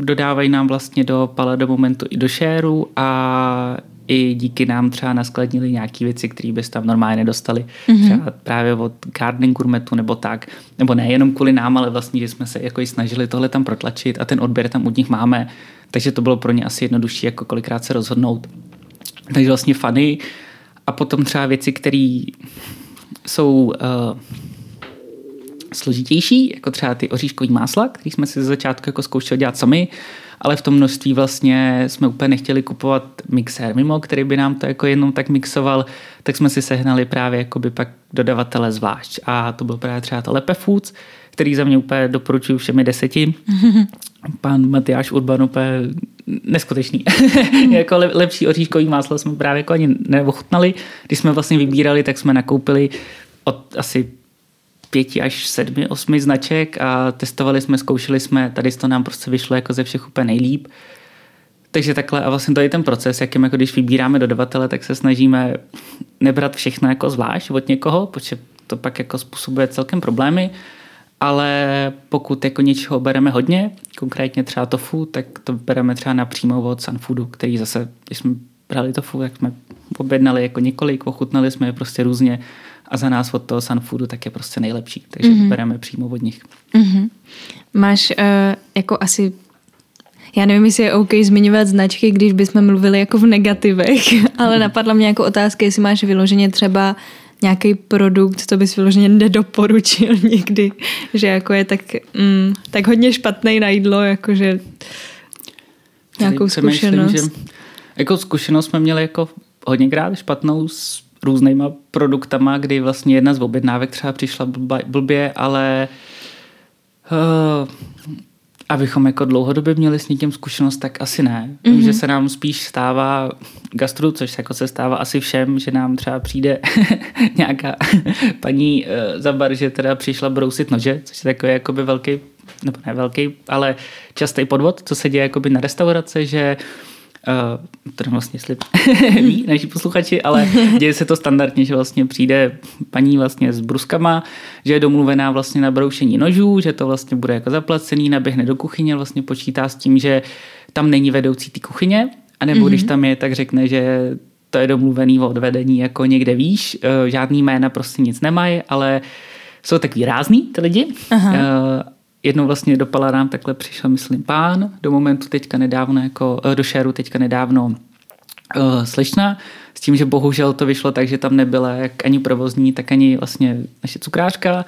Speaker 2: dodávají nám vlastně do Pala do momentu i do šéru a i díky nám třeba naskladnili nějaké věci, které bys tam normálně nedostali. Mm-hmm. Třeba právě od Gardening Gourmetu nebo tak. Nebo nejenom kvůli nám, ale vlastně, že jsme se jako i snažili tohle tam protlačit a ten odběr tam u nich máme. Takže to bylo pro ně asi jednodušší, jako kolikrát se rozhodnout. Takže vlastně fany a potom třeba věci, které jsou uh, složitější, jako třeba ty oříškový másla, který jsme si ze začátku jako zkoušeli dělat sami, ale v tom množství vlastně jsme úplně nechtěli kupovat mixér mimo, který by nám to jako jenom tak mixoval, tak jsme si sehnali právě jakoby pak dodavatele zvlášť. A to byl právě třeba to Lepe Foods, který za mě úplně doporučuji všemi deseti. (laughs) Pan Matyáš Urban úplně neskutečný. (laughs) jako lepší oříškový máslo jsme právě jako ani neochutnali. Když jsme vlastně vybírali, tak jsme nakoupili od asi pěti až sedmi, osmi značek a testovali jsme, zkoušeli jsme, tady to nám prostě vyšlo jako ze všech úplně nejlíp. Takže takhle a vlastně to je ten proces, jakým jako když vybíráme dodavatele, tak se snažíme nebrat všechno jako zvlášť od někoho, protože to pak jako způsobuje celkem problémy, ale pokud jako něčeho bereme hodně, konkrétně třeba tofu, tak to bereme třeba napřímo od Sunfoodu, který zase, když jsme brali tofu, tak jsme objednali jako několik, ochutnali jsme je prostě různě a za nás od toho Sunfoodu tak je prostě nejlepší, takže mm-hmm. bereme přímo od nich. Mm-hmm.
Speaker 1: Máš uh, jako asi já nevím, jestli je OK zmiňovat značky, když bychom mluvili jako v negativech, (laughs) ale napadla mě jako otázka, jestli máš vyloženě třeba nějaký produkt, to bys vyloženě nedoporučil (laughs) někdy, že jako je tak, mm, tak hodně špatný na jídlo, jakože nějakou zkušenost. Myslím, že
Speaker 2: jako zkušenost jsme měli jako hodněkrát špatnou s různýma produktama, kdy vlastně jedna z objednávek třeba přišla blbě, ale uh, abychom jako dlouhodobě měli s někým zkušenost, tak asi ne. Mm-hmm. Že se nám spíš stává gastru, což se jako se stává asi všem, že nám třeba přijde (laughs) nějaká paní uh, za bar, že teda přišla brousit nože, což je takový jakoby velký, nebo ne velký, ale častý podvod, co se děje jakoby na restaurace, že uh, Uh, to vlastně slib (laughs) ví naši posluchači, ale děje se to standardně, že vlastně přijde paní vlastně s bruskama, že je domluvená vlastně na broušení nožů, že to vlastně bude jako zaplacený, naběhne do kuchyně, vlastně počítá s tím, že tam není vedoucí ty kuchyně, anebo mm-hmm. když tam je, tak řekne, že to je domluvený o odvedení jako někde výš, uh, žádný jména prostě nic nemají, ale jsou takový rázný ty lidi. Aha. Uh, jednou vlastně do Palarám takhle přišel, myslím, pán, do momentu teďka nedávno, jako, eh, do šéru teďka nedávno uh, slečna, s tím, že bohužel to vyšlo tak, že tam nebyla jak ani provozní, tak ani vlastně naše cukrářka,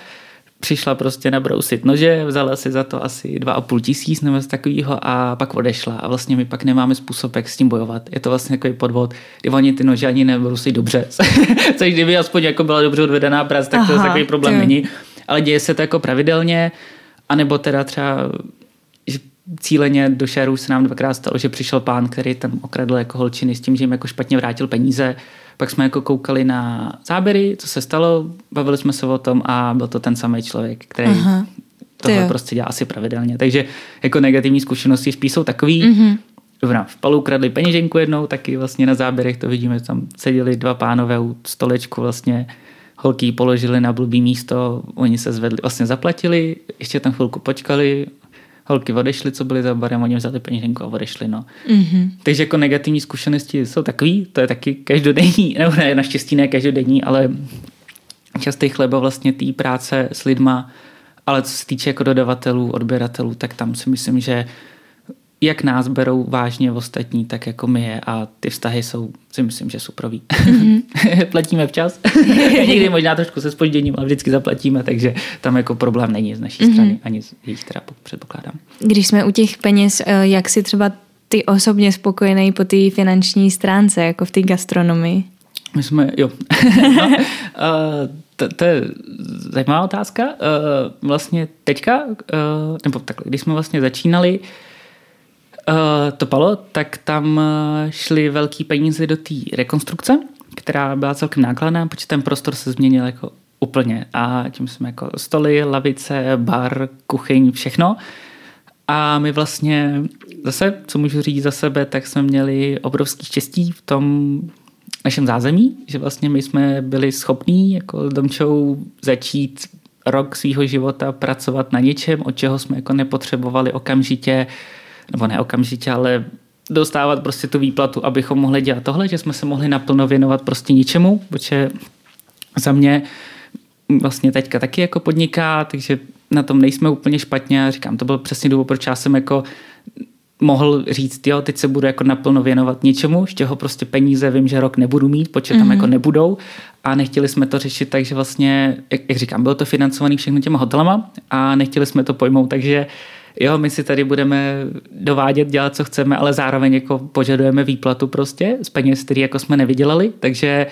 Speaker 2: přišla prostě nabrousit nože, vzala si za to asi dva a půl tisíc nebo z takového a pak odešla a vlastně my pak nemáme způsob, jak s tím bojovat. Je to vlastně takový podvod, kdy oni ty nože ani nebrousí dobře. (laughs) Což kdyby aspoň jako byla dobře odvedená práce, tak Aha, to takový problém tě. není. Ale děje se to jako pravidelně a nebo teda třeba že cíleně do šéru se nám dvakrát stalo, že přišel pán, který tam okradl jako holčiny s tím, že jim jako špatně vrátil peníze. Pak jsme jako koukali na záběry, co se stalo, bavili jsme se o tom a byl to ten samý člověk, který Aha, tohle prostě dělá asi pravidelně. Takže jako negativní zkušenosti spíš jsou takový, mm-hmm. Dobrá, v Palu kradli peněženku jednou, taky vlastně na záběrech to vidíme, tam seděli dva pánové u stolečku vlastně holky položili na blbý místo, oni se zvedli, vlastně zaplatili, ještě tam chvilku počkali, holky odešly, co byly za barem, oni vzali peněženku a odešli. No. Mm-hmm. Takže jako negativní zkušenosti jsou takový, to je taky každodenní, (laughs) nebo ne, naštěstí ne každodenní, ale častý chleba vlastně té práce s lidma, ale co se týče jako dodavatelů, odběratelů, tak tam si myslím, že jak nás berou vážně ostatní, tak jako my je a ty vztahy jsou, si myslím, že suprový. Mm-hmm. (laughs) Platíme včas, (laughs) někdy možná trošku se spožděním, ale vždycky zaplatíme, takže tam jako problém není z naší mm-hmm. strany, ani z jejich teda předpokládám.
Speaker 1: Když jsme u těch peněz, eh, jak si třeba ty osobně spokojený po té finanční stránce, jako v té gastronomii?
Speaker 2: My jsme, jo. (laughs) no, uh, to, to je zajímavá otázka. Uh, vlastně teďka, uh, nebo takhle, když jsme vlastně začínali, uh, to palo, tak tam šly velký peníze do té rekonstrukce, která byla celkem nákladná, protože ten prostor se změnil jako úplně. A tím jsme jako stoly, lavice, bar, kuchyň, všechno. A my vlastně zase, co můžu říct za sebe, tak jsme měli obrovský štěstí v tom našem zázemí, že vlastně my jsme byli schopní jako s Domčou začít rok svého života pracovat na něčem, od čeho jsme jako nepotřebovali okamžitě, nebo ne okamžitě, ale dostávat prostě tu výplatu, abychom mohli dělat tohle, že jsme se mohli naplno věnovat prostě ničemu, protože za mě vlastně teďka taky jako podniká, takže na tom nejsme úplně špatně a říkám, to byl přesně důvod, proč já jsem jako mohl říct, jo, teď se budu jako naplno věnovat něčemu, z čeho prostě peníze vím, že rok nebudu mít, počet tam mm-hmm. jako nebudou a nechtěli jsme to řešit tak, že vlastně, jak, jak říkám, bylo to financované všechno těma hotelama a nechtěli jsme to pojmout, takže jo, my si tady budeme dovádět, dělat, co chceme, ale zároveň jako požadujeme výplatu prostě z peněz, který jako jsme nevydělali, takže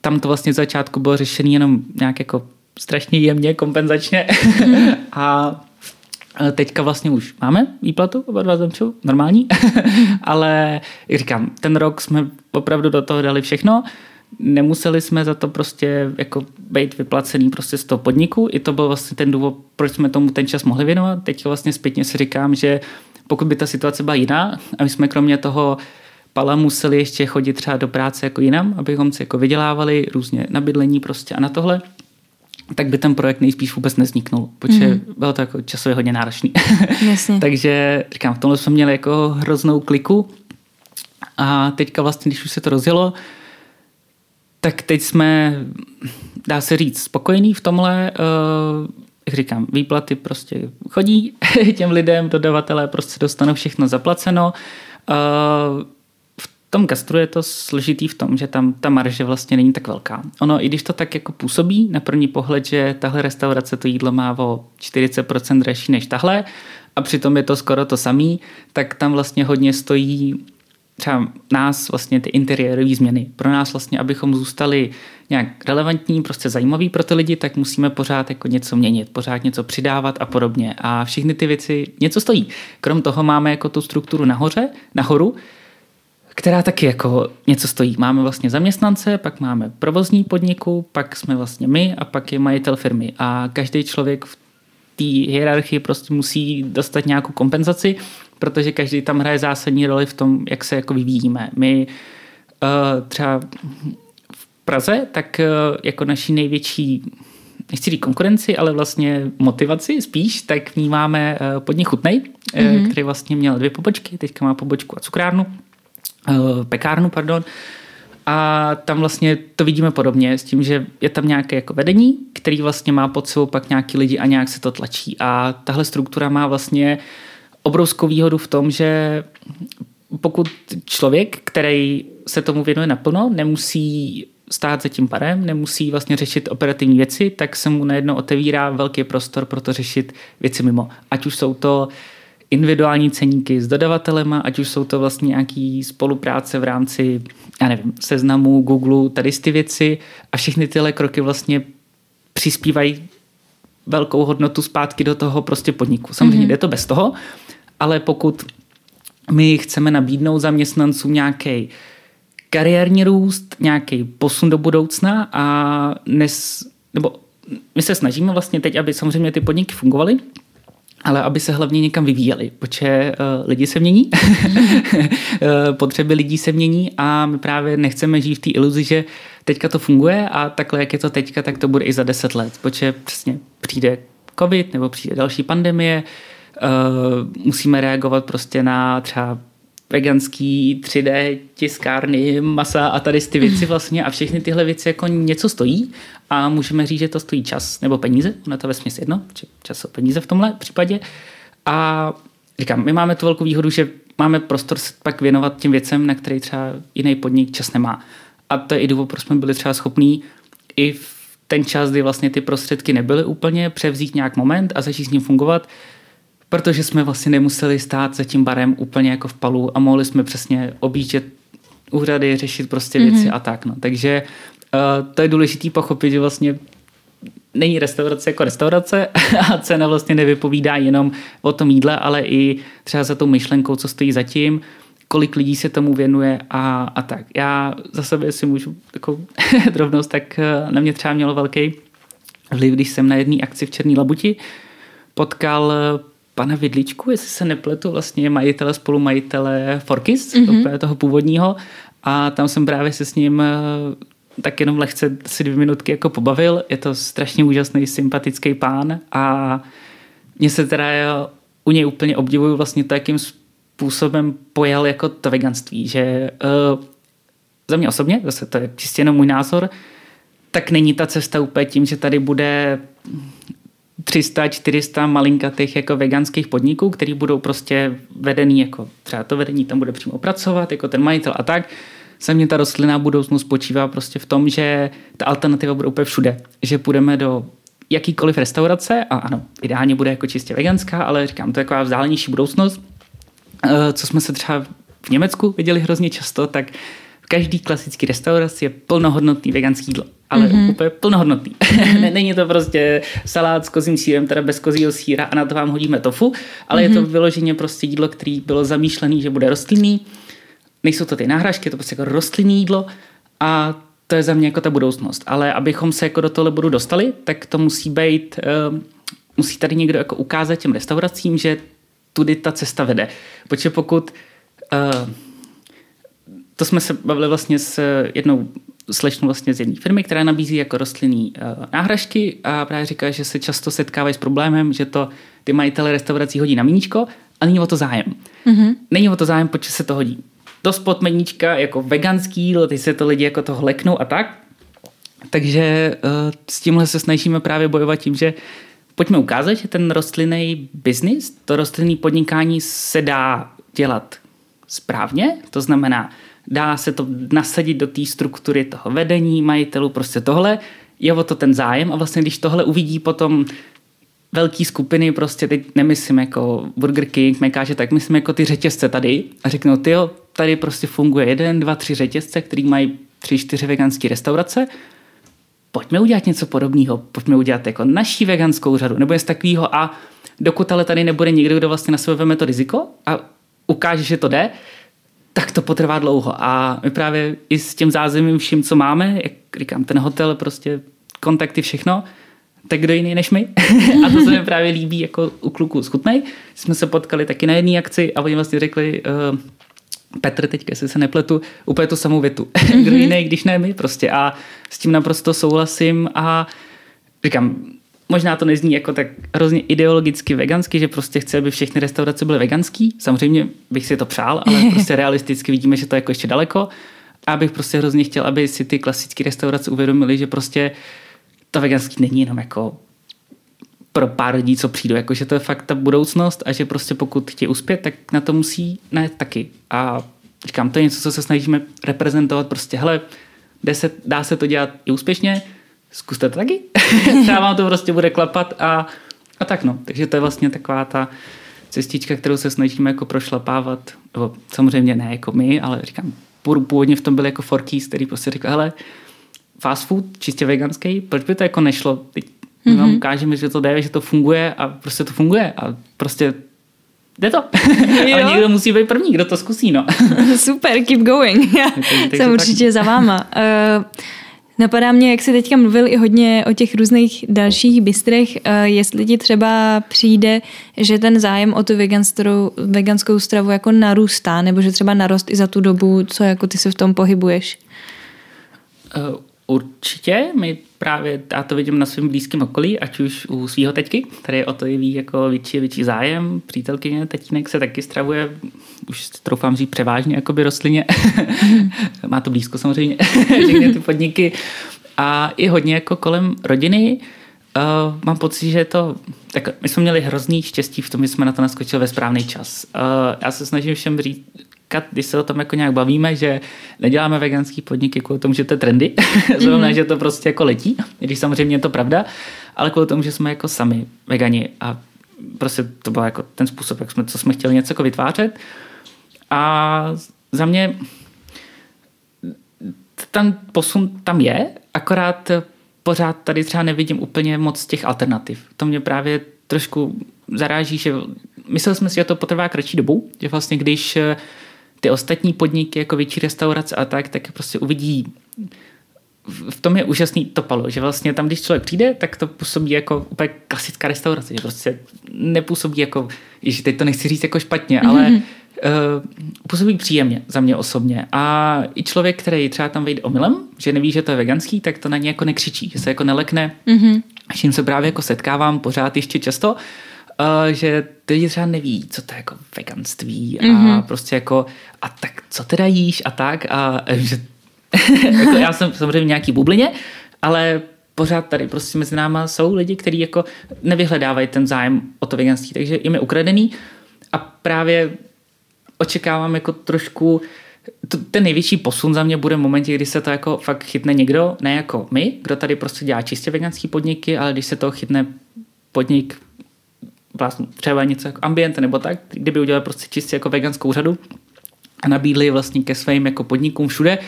Speaker 2: tam to vlastně z začátku bylo řešené jenom nějak jako strašně jemně, kompenzačně. Mm. (laughs) a Teďka vlastně už máme výplatu, oba dva zemčů, normální, (laughs) ale jak říkám, ten rok jsme opravdu do toho dali všechno, nemuseli jsme za to prostě jako být vyplacený prostě z toho podniku, i to byl vlastně ten důvod, proč jsme tomu ten čas mohli věnovat. Teď vlastně zpětně si říkám, že pokud by ta situace byla jiná a my jsme kromě toho pala museli ještě chodit třeba do práce jako jinam, abychom si jako vydělávali různě na bydlení prostě a na tohle, tak by ten projekt nejspíš vůbec nezniknul, protože mm. bylo to jako časově hodně náročný. (laughs) (laughs) Takže říkám, v tomhle jsme měli jako hroznou kliku a teďka vlastně, když už se to rozjelo, tak teď jsme, dá se říct, spokojení v tomhle, uh, jak říkám, výplaty prostě chodí (laughs) těm lidem, dodavatelé prostě dostanou všechno zaplaceno. Uh, tom gastru je to složitý v tom, že tam ta marže vlastně není tak velká. Ono, i když to tak jako působí na první pohled, že tahle restaurace to jídlo má o 40% dražší než tahle a přitom je to skoro to samý, tak tam vlastně hodně stojí třeba nás vlastně ty interiérové změny. Pro nás vlastně, abychom zůstali nějak relevantní, prostě zajímavý pro ty lidi, tak musíme pořád jako něco měnit, pořád něco přidávat a podobně. A všechny ty věci něco stojí. Krom toho máme jako tu strukturu nahoře, nahoru, která taky jako něco stojí. Máme vlastně zaměstnance, pak máme provozní podniku, pak jsme vlastně my a pak je majitel firmy. A každý člověk v té hierarchii prostě musí dostat nějakou kompenzaci, protože každý tam hraje zásadní roli v tom, jak se jako vyvíjíme. My uh, třeba v Praze, tak uh, jako naší největší nechci říct konkurenci, ale vlastně motivaci spíš, tak vnímáme uh, podnik Chutnej, mm-hmm. který vlastně měl dvě pobočky, teďka má pobočku a cukrárnu Eh, pekárnu, pardon, a tam vlastně to vidíme podobně s tím, že je tam nějaké jako vedení, který vlastně má pod sebou pak nějaký lidi a nějak se to tlačí. A tahle struktura má vlastně obrovskou výhodu v tom, že pokud člověk, který se tomu věnuje naplno, nemusí stát za tím parem, nemusí vlastně řešit operativní věci, tak se mu najednou otevírá velký prostor pro to řešit věci mimo. Ať už jsou to individuální ceníky s dodavatelema, ať už jsou to vlastně nějaký spolupráce v rámci, já nevím, seznamu, Google, tady ty věci a všechny tyhle kroky vlastně přispívají velkou hodnotu zpátky do toho prostě podniku. Samozřejmě mm-hmm. jde to bez toho, ale pokud my chceme nabídnout zaměstnancům nějaký kariérní růst, nějaký posun do budoucna a nes, nebo my se snažíme vlastně teď, aby samozřejmě ty podniky fungovaly, ale aby se hlavně někam vyvíjeli, protože uh, lidi se mění, (laughs) eh, potřeby lidí se mění a my právě nechceme žít v té iluzi, že teďka to funguje a takhle, jak je to teďka, tak to bude i za deset let, protože přesně přijde covid nebo přijde další pandemie, uh, musíme reagovat prostě na třeba veganský 3D tiskárny, masa a tady ty věci vlastně a všechny tyhle věci jako něco stojí a můžeme říct, že to stojí čas nebo peníze, na to ve jedno, čas a peníze v tomhle případě a říkám, my máme tu velkou výhodu, že máme prostor se pak věnovat těm věcem, na který třeba jiný podnik čas nemá. A to je i důvod, proč jsme byli třeba schopní i v ten čas, kdy vlastně ty prostředky nebyly úplně, převzít nějak moment a začít s ním fungovat, protože jsme vlastně nemuseli stát za tím barem úplně jako v palu a mohli jsme přesně objíždět úřady, řešit prostě věci mm-hmm. a tak. No. Takže uh, to je důležité pochopit, že vlastně není restaurace jako restaurace (laughs) a cena vlastně nevypovídá jenom o tom jídle, ale i třeba za tou myšlenkou, co stojí zatím, kolik lidí se tomu věnuje a, a tak. Já za sebe si můžu takovou (laughs) drobnost, tak eh, na mě třeba mělo velký vliv, když jsem na jedné akci v Černý Labuti potkal eh, pana Vidličku, jestli se nepletu, vlastně majitele, spolumajitele Forkis, mm-hmm. toho původního a tam jsem právě se s ním eh, tak jenom lehce si dvě minutky jako pobavil. Je to strašně úžasný, sympatický pán a mě se teda u něj úplně obdivuju vlastně to, jakým způsobem pojal jako to veganství, že uh, za mě osobně, zase to je čistě jenom můj názor, tak není ta cesta úplně tím, že tady bude 300, 400 malinkatých jako veganských podniků, který budou prostě vedený jako třeba to vedení tam bude přímo pracovat, jako ten majitel a tak. Za mě ta rostlinná budoucnost spočívá prostě v tom, že ta alternativa bude úplně všude. Že půjdeme do jakýkoliv restaurace a ano, ideálně bude jako čistě veganská, ale říkám, to je taková vzdálenější budoucnost. Eh, co jsme se třeba v Německu viděli hrozně často, tak každý klasický restauraci je plnohodnotný veganský jídlo. Ale mm-hmm. úplně plnohodnotný. (laughs) Mm-hmm. Není to prostě salát s kozím sírem, teda bez kozího síra a na to vám hodíme tofu, ale mm-hmm. je to mhm. vyloženě prostě jídlo, který bylo zamýšlený, že bude rostlinný. Nejsou to ty náhražky, je to prostě jako rostlinný jídlo a to je za mě jako ta budoucnost. Ale abychom se jako do tohle budu dostali, tak to musí být, uh, musí tady někdo jako ukázat těm restauracím, že tudy ta cesta vede. Protože pokud uh, to jsme se bavili vlastně s jednou slečnou vlastně z jedné firmy, která nabízí jako rostlinný uh, náhražky a právě říká, že se často setkávají s problémem, že to ty majitele restaurací hodí na míníčko a není o to zájem. Mm-hmm. Není o to zájem, proč se to hodí. To spod meníčka jako veganský jídlo, teď se to lidi jako to hleknou a tak. Takže uh, s tímhle se snažíme právě bojovat tím, že pojďme ukázat, že ten rostlinný biznis, to rostlinný podnikání se dá dělat správně, to znamená, dá se to nasadit do té struktury toho vedení, majitelů, prostě tohle, je o to ten zájem a vlastně když tohle uvidí potom velký skupiny, prostě teď nemyslím jako Burger King, Mekáže, tak myslím jako ty řetězce tady a řeknou, ty jo, tady prostě funguje jeden, dva, tři řetězce, který mají tři, čtyři veganské restaurace. Pojďme udělat něco podobného, pojďme udělat jako naší veganskou řadu, nebo něco takového a dokud ale tady nebude někdo, kdo vlastně na sebe veme to riziko a ukáže, že to jde, tak to potrvá dlouho. A my právě i s tím zázemím vším, co máme, jak říkám, ten hotel, prostě kontakty, všechno, tak kdo jiný než my. (laughs) a to se mi právě líbí jako u kluků schutnej. Jsme se potkali taky na jedné akci a oni vlastně řekli, uh, Petr teď, jestli se nepletu, úplně tu samou větu. (laughs) Kdo jiný, když ne my prostě. A s tím naprosto souhlasím a říkám, možná to nezní jako tak hrozně ideologicky vegansky, že prostě chce, aby všechny restaurace byly veganský. Samozřejmě bych si to přál, ale (laughs) prostě realisticky vidíme, že to je jako ještě daleko. A bych prostě hrozně chtěl, aby si ty klasické restaurace uvědomili, že prostě to veganský není jenom jako pro pár lidí, co přijdou, jako že to je fakt ta budoucnost a že prostě pokud chtějí uspět, tak na to musí ne taky. A říkám, to je něco, co se snažíme reprezentovat prostě, hele, se, dá se to dělat i úspěšně, zkuste to taky. (laughs) Třeba vám to prostě bude klapat a, a tak no. Takže to je vlastně taková ta cestička, kterou se snažíme jako prošlapávat. Nebo samozřejmě ne jako my, ale říkám, původně v tom byl jako Forkys, který prostě říkal, hele, fast food, čistě veganský, proč by to jako nešlo? Teď my vám mhm. ukážeme, že to jde, že to funguje a prostě to funguje a prostě jde to. (laughs) Ale někdo musí být první, kdo to zkusí, no. (laughs)
Speaker 1: Super, keep going. Já jsem určitě tak. za váma. Uh, Napadá mě, jak jsi teďka mluvil i hodně o těch různých dalších bistrech, uh, jestli ti třeba přijde, že ten zájem o tu veganskou stravu jako narůstá, nebo že třeba narost i za tu dobu, co jako ty se v tom pohybuješ?
Speaker 2: Určitě, my právě, já to vidím na svém blízkém okolí, ať už u svého teďky, který o to jeví jako větší větší zájem, přítelkyně, tatínek se taky stravuje, už troufám říct převážně jakoby rostlině, (laughs) má to blízko samozřejmě, (laughs) všechny ty podniky. A i hodně jako kolem rodiny, Uh, mám pocit, že to... Tak my jsme měli hrozný štěstí v tom, že jsme na to naskočili ve správný čas. Uh, já se snažím všem říct, když se o tom jako nějak bavíme, že neděláme veganský podniky kvůli tomu, že to je trendy, (laughs) znamená, mm-hmm. že to prostě jako letí, když samozřejmě je to pravda, ale kvůli tomu, že jsme jako sami vegani a prostě to byl jako ten způsob, jak jsme, co jsme chtěli něco jako vytvářet. A za mě ten posun tam je, akorát pořád tady třeba nevidím úplně moc těch alternativ. To mě právě trošku zaráží, že mysleli jsme si, že to potrvá kratší dobu, že vlastně když ty ostatní podniky, jako větší restaurace a tak, tak prostě uvidí v tom je úžasný to palo, že vlastně tam, když člověk přijde, tak to působí jako úplně klasická restaurace, že prostě nepůsobí jako, že teď to nechci říct jako špatně, mm-hmm. ale uh, působí příjemně za mě osobně. A i člověk, který třeba tam vejde omylem, že neví, že to je veganský, tak to na ně jako nekřičí, že se jako nelekne. Mm-hmm. A s tím se právě jako setkávám pořád ještě často, uh, že ty lidi třeba neví, co to je jako veganství mm-hmm. a mhm. prostě jako a tak co teda jíš a tak a že (laughs) jako já jsem samozřejmě v nějaký bublině, ale pořád tady prostě mezi náma jsou lidi, kteří jako nevyhledávají ten zájem o to veganství, takže jim je ukradený a právě očekávám jako trošku to, ten největší posun za mě bude v momentě, kdy se to jako fakt chytne někdo, ne jako my, kdo tady prostě dělá čistě veganský podniky, ale když se to chytne podnik vlastně třeba něco jako ambient nebo tak, kdyby udělali prostě čistě jako veganskou řadu a nabídli vlastně ke svým jako podnikům všude,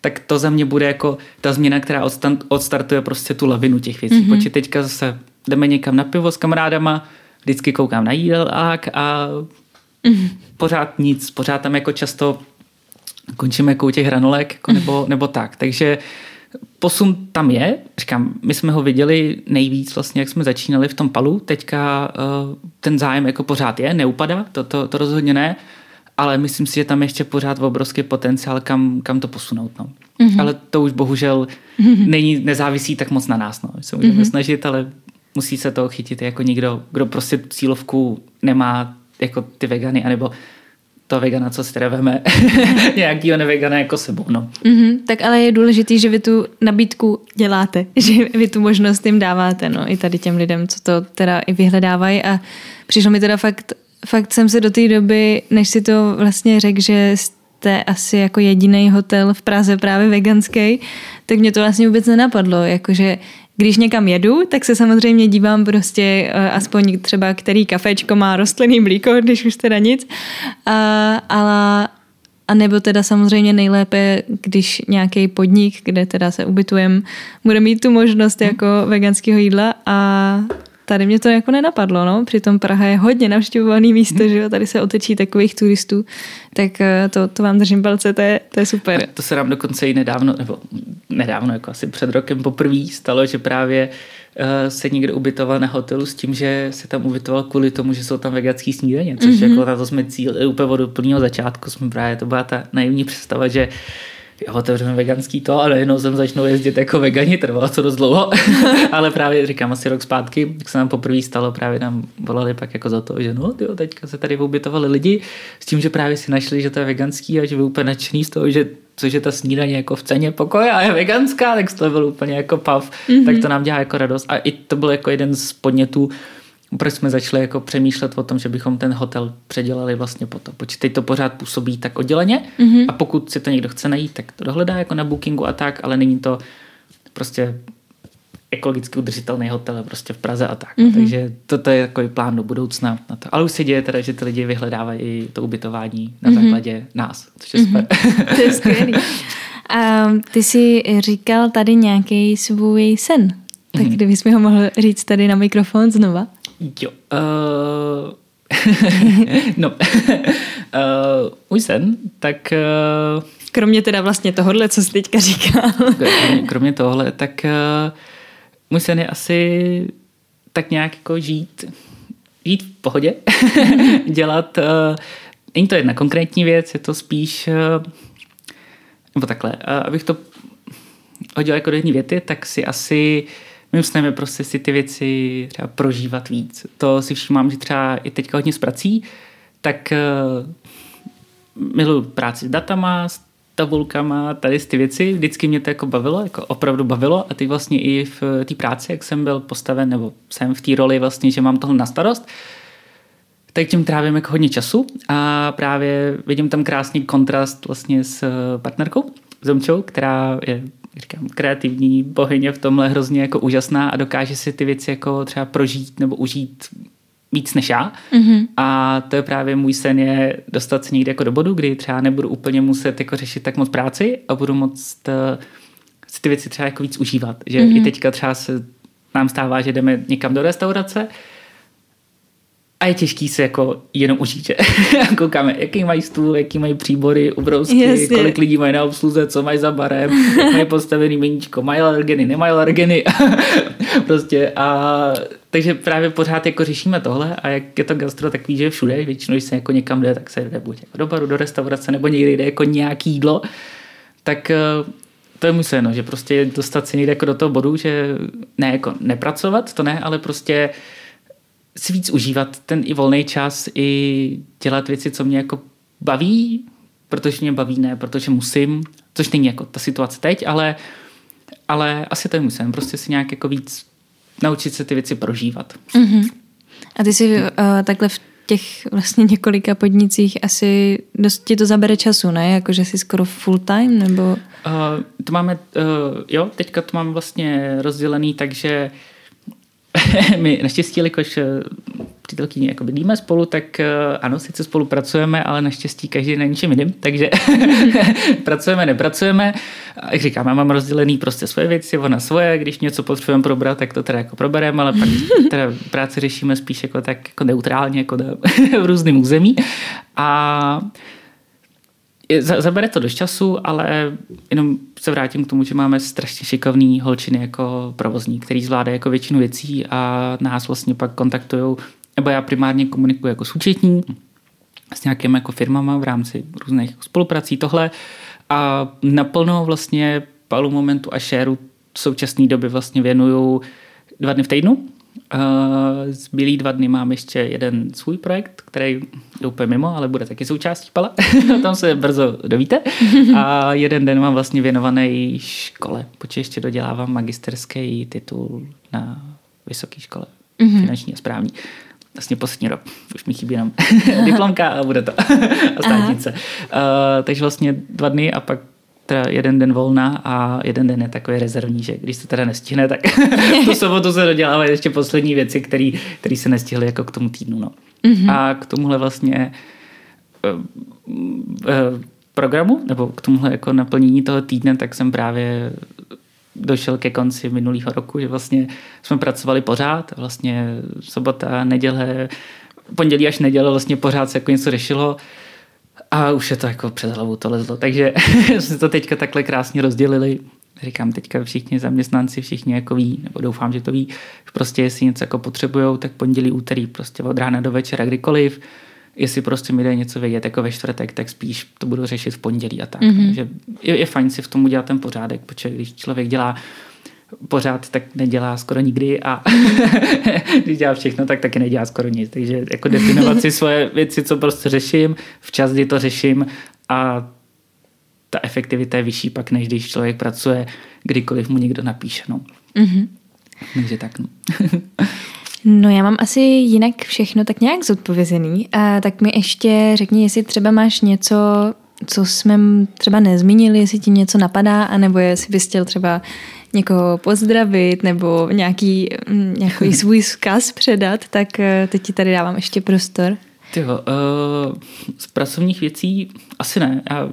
Speaker 2: tak to za mě bude jako ta změna, která odstartuje prostě tu lavinu těch věcí. Mm-hmm. Protože teďka zase jdeme někam na pivo s kamarádama, vždycky koukám na jídelák a mm-hmm. pořád nic, pořád tam jako často končíme jako u těch hranolek jako nebo, mm-hmm. nebo tak. Takže posun tam je, říkám, my jsme ho viděli nejvíc vlastně, jak jsme začínali v tom palu, teďka uh, ten zájem jako pořád je, neupadá, to, to, to rozhodně ne, ale myslím si, že tam ještě pořád obrovský potenciál, kam, kam to posunout. No. Mm-hmm. Ale to už bohužel mm-hmm. není, nezávisí tak moc na nás. No. Se můžeme mm-hmm. snažit, ale musí se to chytit jako někdo, kdo prostě cílovku nemá jako ty vegany, anebo to vegana, co si teda veme, (laughs) nějakýho nevegana jako sebou. No.
Speaker 1: Mm-hmm, tak ale je důležité, že vy tu nabídku děláte, (laughs) že vy tu možnost jim dáváte, no, i tady těm lidem, co to teda i vyhledávají a přišlo mi teda fakt fakt jsem se do té doby, než si to vlastně řekl, že jste asi jako jediný hotel v Praze právě veganský, tak mě to vlastně vůbec nenapadlo, jakože když někam jedu, tak se samozřejmě dívám prostě uh, aspoň třeba, který kafečko má rostlinný mlíko, (laughs) když už teda nic, uh, ale a nebo teda samozřejmě nejlépe, když nějaký podnik, kde teda se ubytujem, bude mít tu možnost jako veganského jídla a Tady mě to jako nenapadlo, no. Přitom Praha je hodně navštěvovaný místo, hmm. že jo, tady se otečí takových turistů, tak eh, to, to vám držím palce, to je, to je super. A
Speaker 2: to se nám dokonce i nedávno, nebo nedávno, jako asi před rokem poprvé stalo, že právě uh, se někdo ubytoval na hotelu s tím, že se tam ubytoval kvůli tomu, že jsou tam veganský snídaně, což mm-hmm. jako na to jsme cíl úplně od úplného začátku, jsme právě, to byla ta naivní představa, že otevřeme veganský to a najednou jsem začnou jezdit jako vegani, trvalo to dost dlouho, (laughs) ale právě říkám asi rok zpátky, jak se nám poprvé stalo, právě nám volali pak jako za to, že no, tyjo, teďka se tady ubytovali lidi s tím, že právě si našli, že to je veganský a že byl úplně nadšený z toho, že což je ta snídaně jako v ceně pokoje a je veganská, tak to byl úplně jako pav, mm-hmm. tak to nám dělá jako radost. A i to byl jako jeden z podnětů, proč jsme začali jako přemýšlet o tom, že bychom ten hotel předělali vlastně po to. Protože teď to pořád působí tak odděleně mm-hmm. a pokud si to někdo chce najít, tak to dohledá jako na bookingu a tak, ale není to prostě ekologicky udržitelný hotel prostě v Praze a tak. Mm-hmm. Takže toto je takový plán do budoucna. Na to. Ale už se děje teda, že ty lidi vyhledávají i to ubytování na mm-hmm. základě nás, což je mm-hmm. super. (laughs)
Speaker 1: To je skvělý. A (laughs) ty jsi říkal tady nějaký svůj sen. Tak mm-hmm. kdybys mi ho mohl říct tady na mikrofon znova.
Speaker 2: Jo. Uh, (laughs) no. uh, (laughs) můj sen, tak... Uh,
Speaker 1: kromě teda vlastně tohohle, co jsi teďka říkal. (laughs)
Speaker 2: kromě, kromě tohle, tak uh, můj sen je asi tak nějak jako žít, žít v pohodě, dělat, uh, není to jedna konkrétní věc, je to spíš, uh, nebo takhle, uh, abych to hodil jako do jedné věty, tak si asi mým snem je prostě si ty věci třeba prožívat víc. To si všímám, že třeba i teďka hodně s prací, tak uh, miluji práci s datama, s tabulkama, tady ty věci, vždycky mě to jako bavilo, jako opravdu bavilo. A ty vlastně i v té práci, jak jsem byl postaven, nebo jsem v té roli vlastně, že mám tohle na starost, tak tím trávím jako hodně času. A právě vidím tam krásný kontrast vlastně s partnerkou, Zomčou, která je říkám, kreativní bohyně v tomhle hrozně jako úžasná a dokáže si ty věci jako třeba prožít nebo užít víc než já. Mm-hmm. A to je právě můj sen je dostat se někde jako do bodu, kdy třeba nebudu úplně muset jako řešit tak moc práci a budu moct uh, si ty věci třeba jako víc užívat. Že mm-hmm. i teďka třeba se nám stává, že jdeme někam do restaurace a je těžký se jako jenom užít, že? (laughs) Koukáme, jaký mají stůl, jaký mají příbory, ubrousky, Jasně. kolik lidí mají na obsluze, co mají za barem, jak mají postavený meníčko, mají alergeny, nemají alergeny. (laughs) prostě a takže právě pořád jako řešíme tohle a jak je to gastro takový, že všude, většinou, když se jako někam jde, tak se jde buď jako do baru, do restaurace, nebo někdy jde jako nějaký jídlo, tak eh, to je můj sen, no, že prostě dostat se někde jako do toho bodu, že ne jako nepracovat, to ne, ale prostě si víc užívat ten i volný čas, i dělat věci, co mě jako baví, protože mě baví, ne protože musím, což není jako ta situace teď, ale, ale asi to je musím, prostě si nějak jako víc naučit se ty věci prožívat.
Speaker 1: Mm-hmm. A ty si uh, takhle v těch vlastně několika podnicích asi dost ti to zabere času, ne? Jakože jsi skoro full time, nebo?
Speaker 2: Uh, to máme, uh, jo, teďka to mám vlastně rozdělený, takže (laughs) my naštěstí, jakož eh, přítelkyně jako bydlíme spolu, tak eh, ano, sice spolupracujeme, ale naštěstí každý na něčem jiným, takže (laughs) pracujeme, nepracujeme. Jak říkám, já mám rozdělený prostě svoje věci, ona svoje, když něco potřebujeme probrat, tak to teda jako probereme, ale pak (laughs) teda práci řešíme spíš jako tak jako neutrálně, jako v různém území. A zabere to dost času, ale jenom se vrátím k tomu, že máme strašně šikovný holčiny jako provozní, který zvládají jako většinu věcí a nás vlastně pak kontaktují, nebo já primárně komunikuji jako s účetní, s nějakými jako firmama v rámci různých spoluprací, tohle. A naplno vlastně palu momentu a shareu v současné době vlastně věnuju dva dny v týdnu, zbylý dva dny mám ještě jeden svůj projekt, který je úplně mimo, ale bude taky součástí Pala. (laughs) o tom se brzo dovíte. A jeden den mám vlastně věnovaný škole, protože ještě dodělávám magisterský titul na vysoké škole, mm-hmm. finanční a správní. Vlastně poslední rok. Už mi chybí jenom (laughs) diplomka a bude to. (laughs) a státnice. Uh, takže vlastně dva dny a pak teda jeden den volna a jeden den je takový rezervní, že když se teda nestihne, tak (laughs) tu sobotu se dodělávají ještě poslední věci, které se nestihly jako k tomu týdnu. No. Mm-hmm. A k tomuhle vlastně uh, uh, programu, nebo k tomuhle jako naplnění toho týdne, tak jsem právě došel ke konci minulého roku, že vlastně jsme pracovali pořád, vlastně sobota, neděle, pondělí až neděle vlastně pořád se jako něco řešilo a už je to jako přes hlavu to lezlo. Takže (laughs) jsme to teďka takhle krásně rozdělili. Říkám, teďka všichni zaměstnanci, všichni jako ví, nebo doufám, že to ví, že prostě jestli něco jako potřebujou, tak pondělí, úterý, prostě od rána do večera, kdykoliv. Jestli prostě mi jde něco vědět jako ve čtvrtek, tak spíš to budu řešit v pondělí a tak. Mm-hmm. Takže je, je fajn si v tom udělat ten pořádek, protože když člověk dělá pořád, tak nedělá skoro nikdy a (laughs) když dělá všechno, tak taky nedělá skoro nic. Takže jako definovat si (laughs) svoje věci, co prostě řeším, včas, kdy to řeším a ta efektivita je vyšší pak, než když člověk pracuje, kdykoliv mu někdo napíše. No. Mm-hmm. Takže tak. No. (laughs)
Speaker 1: no já mám asi jinak všechno tak nějak zodpovězený. A tak mi ještě řekni, jestli třeba máš něco, co jsme třeba nezmínili, jestli ti něco napadá, anebo jestli bys chtěl třeba někoho pozdravit nebo nějaký, mm, nějaký (laughs) svůj vzkaz předat, tak eh, teď ti tady dávám ještě prostor.
Speaker 2: Tyjo, uh, z pracovních věcí asi ne. Já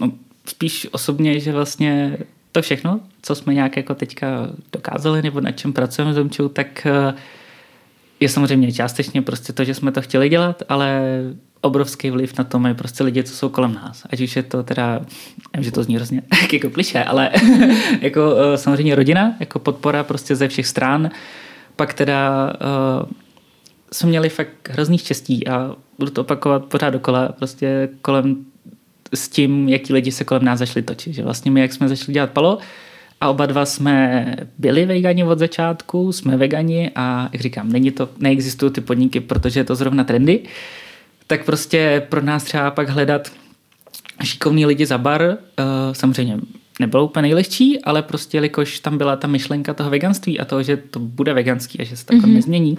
Speaker 2: no, spíš osobně, že vlastně to všechno, co jsme nějak jako teďka dokázali nebo na čem pracujeme s Domčou, tak uh, je samozřejmě částečně prostě to, že jsme to chtěli dělat, ale obrovský vliv na to mají prostě lidi, co jsou kolem nás. Ať už je to teda, nevím, že to zní hrozně (laughs) jako kliše, ale (laughs) jako eh, samozřejmě rodina, jako podpora prostě ze všech stran. Pak teda uh, jsme měli fakt hrozný štěstí a budu to opakovat pořád dokola. Prostě kolem s tím, jaký lidi se kolem nás začali točit. Že vlastně my, jak jsme začali dělat palo, a oba dva jsme byli vegani od začátku, jsme vegani a jak říkám, není to, neexistují ty podniky, protože je to zrovna trendy, tak prostě pro nás třeba pak hledat šikovný lidi za bar, uh, samozřejmě nebylo úplně nejlehčí, ale prostě jelikož tam byla ta myšlenka toho veganství a toho, že to bude veganský a že se to mm-hmm. nezmění,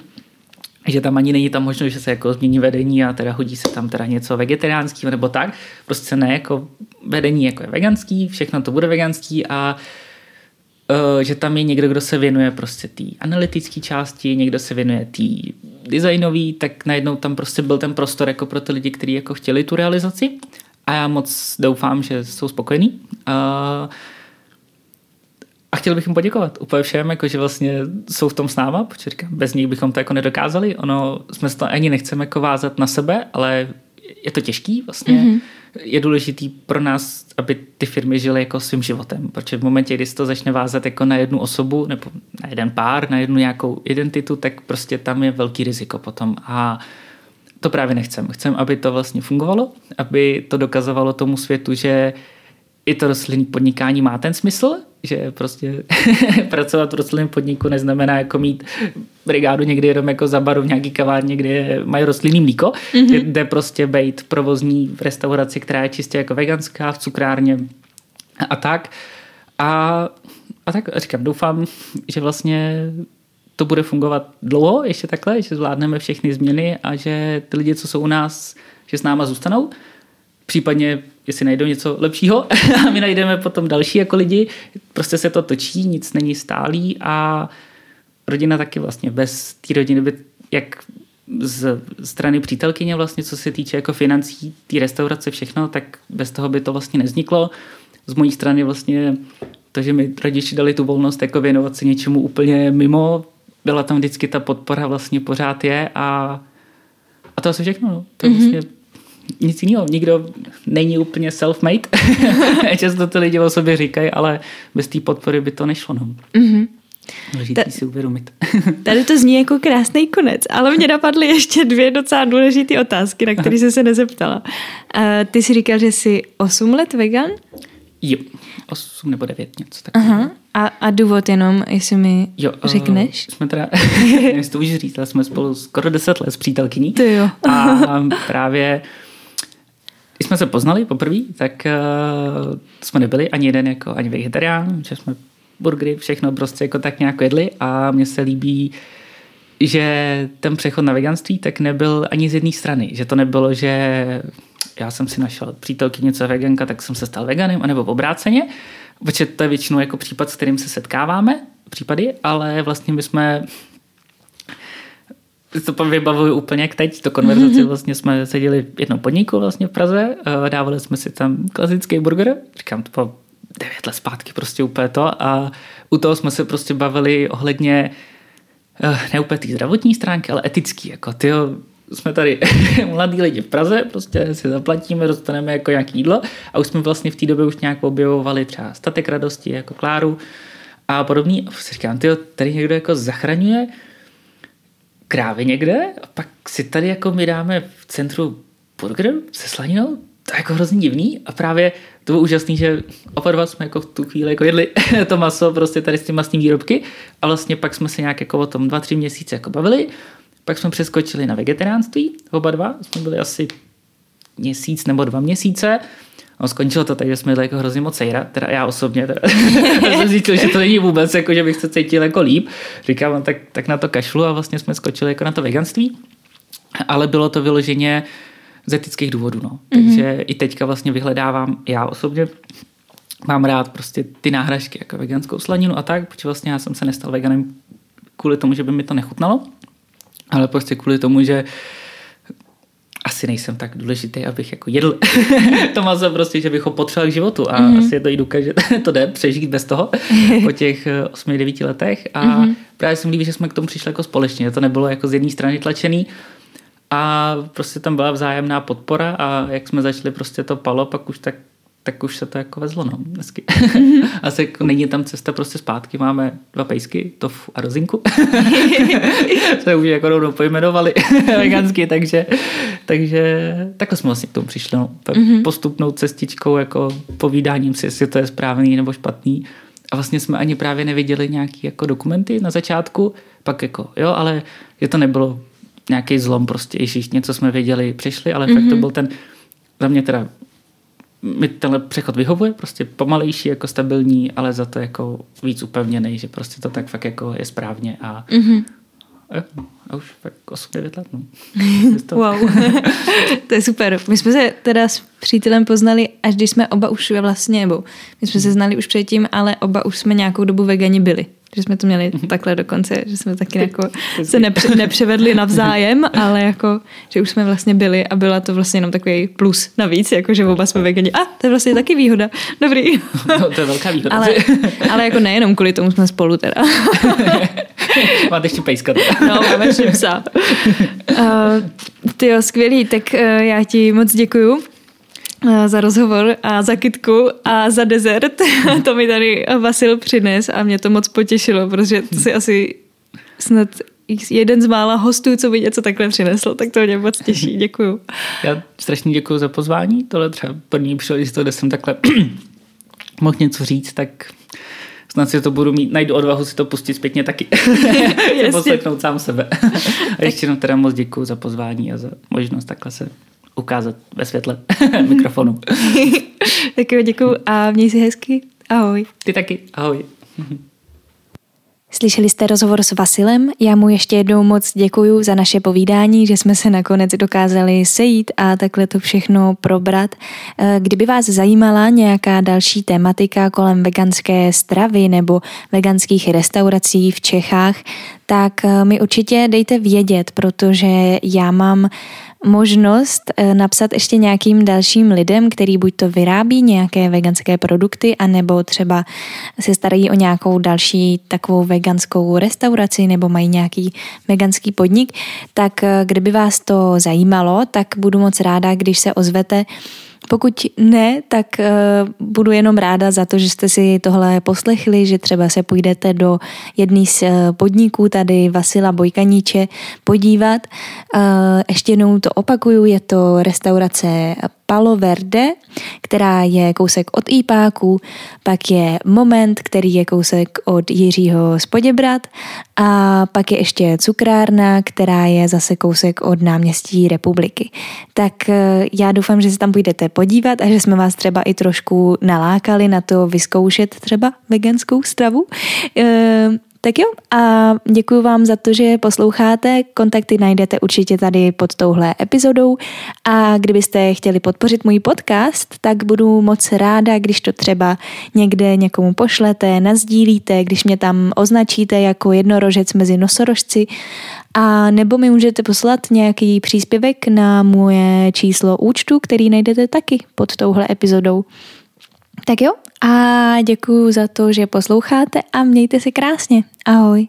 Speaker 2: že tam ani není tam možnost, že se jako změní vedení a teda hodí se tam teda něco vegetariánského nebo tak. Prostě ne, jako vedení jako je veganský, všechno to bude veganský a uh, že tam je někdo, kdo se věnuje prostě té analytické části, někdo se věnuje té designové, tak najednou tam prostě byl ten prostor jako pro ty lidi, kteří jako chtěli tu realizaci a já moc doufám, že jsou spokojení. Uh, a chtěl bych jim poděkovat úplně všem, jako že vlastně jsou v tom s náma, protože říkám, bez nich bychom to jako nedokázali. Ono, jsme to ani nechceme jako vázat na sebe, ale je to těžký vlastně. Mm-hmm. Je důležitý pro nás, aby ty firmy žily jako svým životem, protože v momentě, kdy se to začne vázat jako na jednu osobu nebo na jeden pár, na jednu nějakou identitu, tak prostě tam je velký riziko potom. A to právě nechcem. Chcem, aby to vlastně fungovalo, aby to dokazovalo tomu světu, že i to rostlinný podnikání má ten smysl, že prostě (laughs) pracovat v rostlinném podniku neznamená jako mít brigádu někdy jenom jako za baru v nějaký kavárně, kde mají rostlinný mlíko, mm-hmm. jde prostě být provozní v restauraci, která je čistě jako veganská, v cukrárně a tak. A, a tak říkám, doufám, že vlastně to bude fungovat dlouho, ještě takhle, že zvládneme všechny změny a že ty lidi, co jsou u nás, že s náma zůstanou. Případně, jestli najdou něco lepšího (laughs) a my najdeme potom další jako lidi. Prostě se to točí, nic není stálý a rodina taky vlastně. Bez té rodiny by, jak z strany přítelkyně vlastně, co se týče jako financí, té restaurace, všechno, tak bez toho by to vlastně nezniklo. Z mojí strany vlastně to, že mi rodiči dali tu volnost jako věnovat se něčemu úplně mimo, byla tam vždycky ta podpora vlastně pořád je a, a to asi všechno. No. To mm-hmm. vlastně nic jiného. Nikdo není úplně self-made. (laughs) Často to lidi o sobě říkají, ale bez té podpory by to nešlo. No. Mm-hmm. Důležitý Ta, si uvědomit. (laughs)
Speaker 1: tady to zní jako krásný konec, ale mě napadly ještě dvě docela důležité otázky, na které jsem se nezeptala. Uh, ty jsi říkal, že jsi 8 let vegan?
Speaker 2: Jo, 8 nebo 9, něco takového. Aha.
Speaker 1: A, a důvod jenom, jestli mi jo, eh, řekneš?
Speaker 2: Uh, jsme teda, (laughs) nevím, to už říct, jsme spolu skoro 10 let s přítelkyní.
Speaker 1: Ty jo.
Speaker 2: a právě když jsme se poznali poprvé, tak uh, jsme nebyli ani jeden jako ani vegetarián, že jsme burgery, všechno prostě jako tak nějak jedli a mně se líbí, že ten přechod na veganství tak nebyl ani z jedné strany. Že to nebylo, že já jsem si našel přítelky něco veganka, tak jsem se stal veganem, anebo obráceně, protože to je většinou jako případ, s kterým se setkáváme, případy, ale vlastně my jsme to vybavuju úplně jak teď, to konverzaci vlastně jsme seděli v jednom podniku vlastně v Praze, dávali jsme si tam klasický burger, říkám to po devět let zpátky prostě úplně to. A u toho jsme se prostě bavili ohledně eh, ne úplně té zdravotní stránky, ale etický, jako ty jsme tady (laughs) mladí lidi v Praze, prostě si zaplatíme, dostaneme jako nějaký jídlo. A už jsme vlastně v té době už nějak objevovali třeba statek radosti, jako Kláru a podobný. A si říkám, tyjo, tady někdo jako zachraňuje krávy někde a pak si tady jako my dáme v centru burger se slaninou, to je jako hrozně divný a právě to bylo úžasný, že oba dva jsme jako v tu chvíli jako jedli (laughs) to maso prostě tady s těmi masnými výrobky a vlastně pak jsme se nějak jako o tom dva, tři měsíce jako bavili pak jsme přeskočili na vegetariánství, oba dva, jsme byli asi měsíc nebo dva měsíce. A skončilo to tak, že jsme byli jako hrozně moc sejra, teda já osobně, teda (laughs) jsem zjistil, že to není vůbec, jako, že bych se cítil jako líp. Říkám, no, tak, tak na to kašlu a vlastně jsme skočili jako na to veganství. Ale bylo to vyloženě z etických důvodů. No. Mm-hmm. Takže i teďka vlastně vyhledávám, já osobně mám rád prostě ty náhražky, jako veganskou slaninu a tak, protože vlastně já jsem se nestal veganem kvůli tomu, že by mi to nechutnalo ale prostě kvůli tomu, že asi nejsem tak důležitý, abych jako jedl (laughs) to maso prostě, že bych ho potřeboval k životu a mm-hmm. asi je to i důkaz, že (laughs) to jde přežít bez toho (laughs) po těch 8-9 letech a mm-hmm. právě jsem líbí, že jsme k tomu přišli jako společně, to nebylo jako z jedné strany tlačený a prostě tam byla vzájemná podpora a jak jsme začali prostě to palo, pak už tak tak už se to jako vezlo, no, dnesky. Mm-hmm. (laughs) Asi jako není tam cesta prostě zpátky, máme dva pejsky, tofu a rozinku. (laughs) se už jako rovnou pojmenovali vegansky, takže, takže takhle jsme vlastně k tomu přišli, no, mm-hmm. postupnou cestičkou, jako povídáním si, jestli to je správný nebo špatný. A vlastně jsme ani právě neviděli nějaký jako dokumenty na začátku, pak jako jo, ale je to nebylo nějaký zlom prostě, ježiš, něco jsme věděli, přišli, ale mm-hmm. fakt to mhm. byl ten, za mě teda mi tenhle přechod vyhovuje, prostě pomalejší, jako stabilní, ale za to jako víc upevněný, že prostě to tak fakt jako je správně a, mm-hmm. a, a už fakt 8-9 let. No. (laughs)
Speaker 1: wow, (laughs) to je super. My jsme se teda s přítelem poznali, až když jsme oba už vlastně, nebo my jsme se znali už předtím, ale oba už jsme nějakou dobu vegani byli že jsme to měli takhle dokonce, že jsme taky (laughs) jako se nepře, nepřevedli navzájem, ale jako, že už jsme vlastně byli a byla to vlastně jenom takový plus navíc, jako že oba jsme vegani. A to je vlastně taky výhoda. Dobrý. (laughs)
Speaker 2: No, to je velká výhoda.
Speaker 1: Ale, ale jako nejenom kvůli tomu jsme spolu teda. (laughs)
Speaker 2: Máte ještě pejska.
Speaker 1: No, máme ještě psa. Uh, ty jo, skvělý, tak uh, já ti moc děkuju za rozhovor a za kitku a za dezert. (laughs) to mi tady Vasil přines a mě to moc potěšilo, protože to si asi snad jeden z mála hostů, co by něco takhle přinesl, tak to mě moc těší. Děkuju.
Speaker 2: Já strašně děkuji za pozvání. Tohle třeba první příležitost, kde jsem takhle (clears throat) mohl něco říct, tak snad si to budu mít, najdu odvahu si to pustit zpětně taky. (laughs) Poslechnout sám sebe. (laughs) a ještě jenom teda moc děkuji za pozvání a za možnost takhle se ukázat ve světle (laughs) mikrofonu. (laughs)
Speaker 1: tak jo, děkuju a měj si hezky. Ahoj.
Speaker 2: Ty taky. Ahoj.
Speaker 1: Slyšeli jste rozhovor s Vasilem? Já mu ještě jednou moc děkuju za naše povídání, že jsme se nakonec dokázali sejít a takhle to všechno probrat. Eh, kdyby vás zajímala nějaká další tematika kolem veganské stravy nebo veganských restaurací v Čechách, tak eh, mi určitě dejte vědět, protože já mám možnost eh, napsat ještě nějakým dalším lidem, který buď to vyrábí nějaké veganské produkty, anebo třeba se starají o nějakou další takovou veganskou restauraci nebo mají nějaký veganský podnik, tak eh, kdyby vás to zajímalo, tak budu moc ráda, když se ozvete pokud ne, tak uh, budu jenom ráda za to, že jste si tohle poslechli, že třeba se půjdete do jedné z uh, podniků tady Vasila Bojkaníče podívat. Uh, ještě jednou to opakuju, je to restaurace Palo Verde, která je kousek od Ipáku, pak je Moment, který je kousek od Jiřího Spoděbrat a pak je ještě cukrárna, která je zase kousek od náměstí republiky. Tak eh, já doufám, že se tam půjdete podívat a že jsme vás třeba i trošku nalákali na to vyzkoušet třeba veganskou stravu. Eh, tak jo, a děkuji vám za to, že posloucháte. Kontakty najdete určitě tady pod touhle epizodou. A kdybyste chtěli podpořit můj podcast, tak budu moc ráda, když to třeba někde někomu pošlete, nazdílíte, když mě tam označíte jako jednorožec mezi nosorožci. A nebo mi můžete poslat nějaký příspěvek na moje číslo účtu, který najdete taky pod touhle epizodou. Tak jo, a děkuji za to, že posloucháte a mějte se krásně. Ahoj.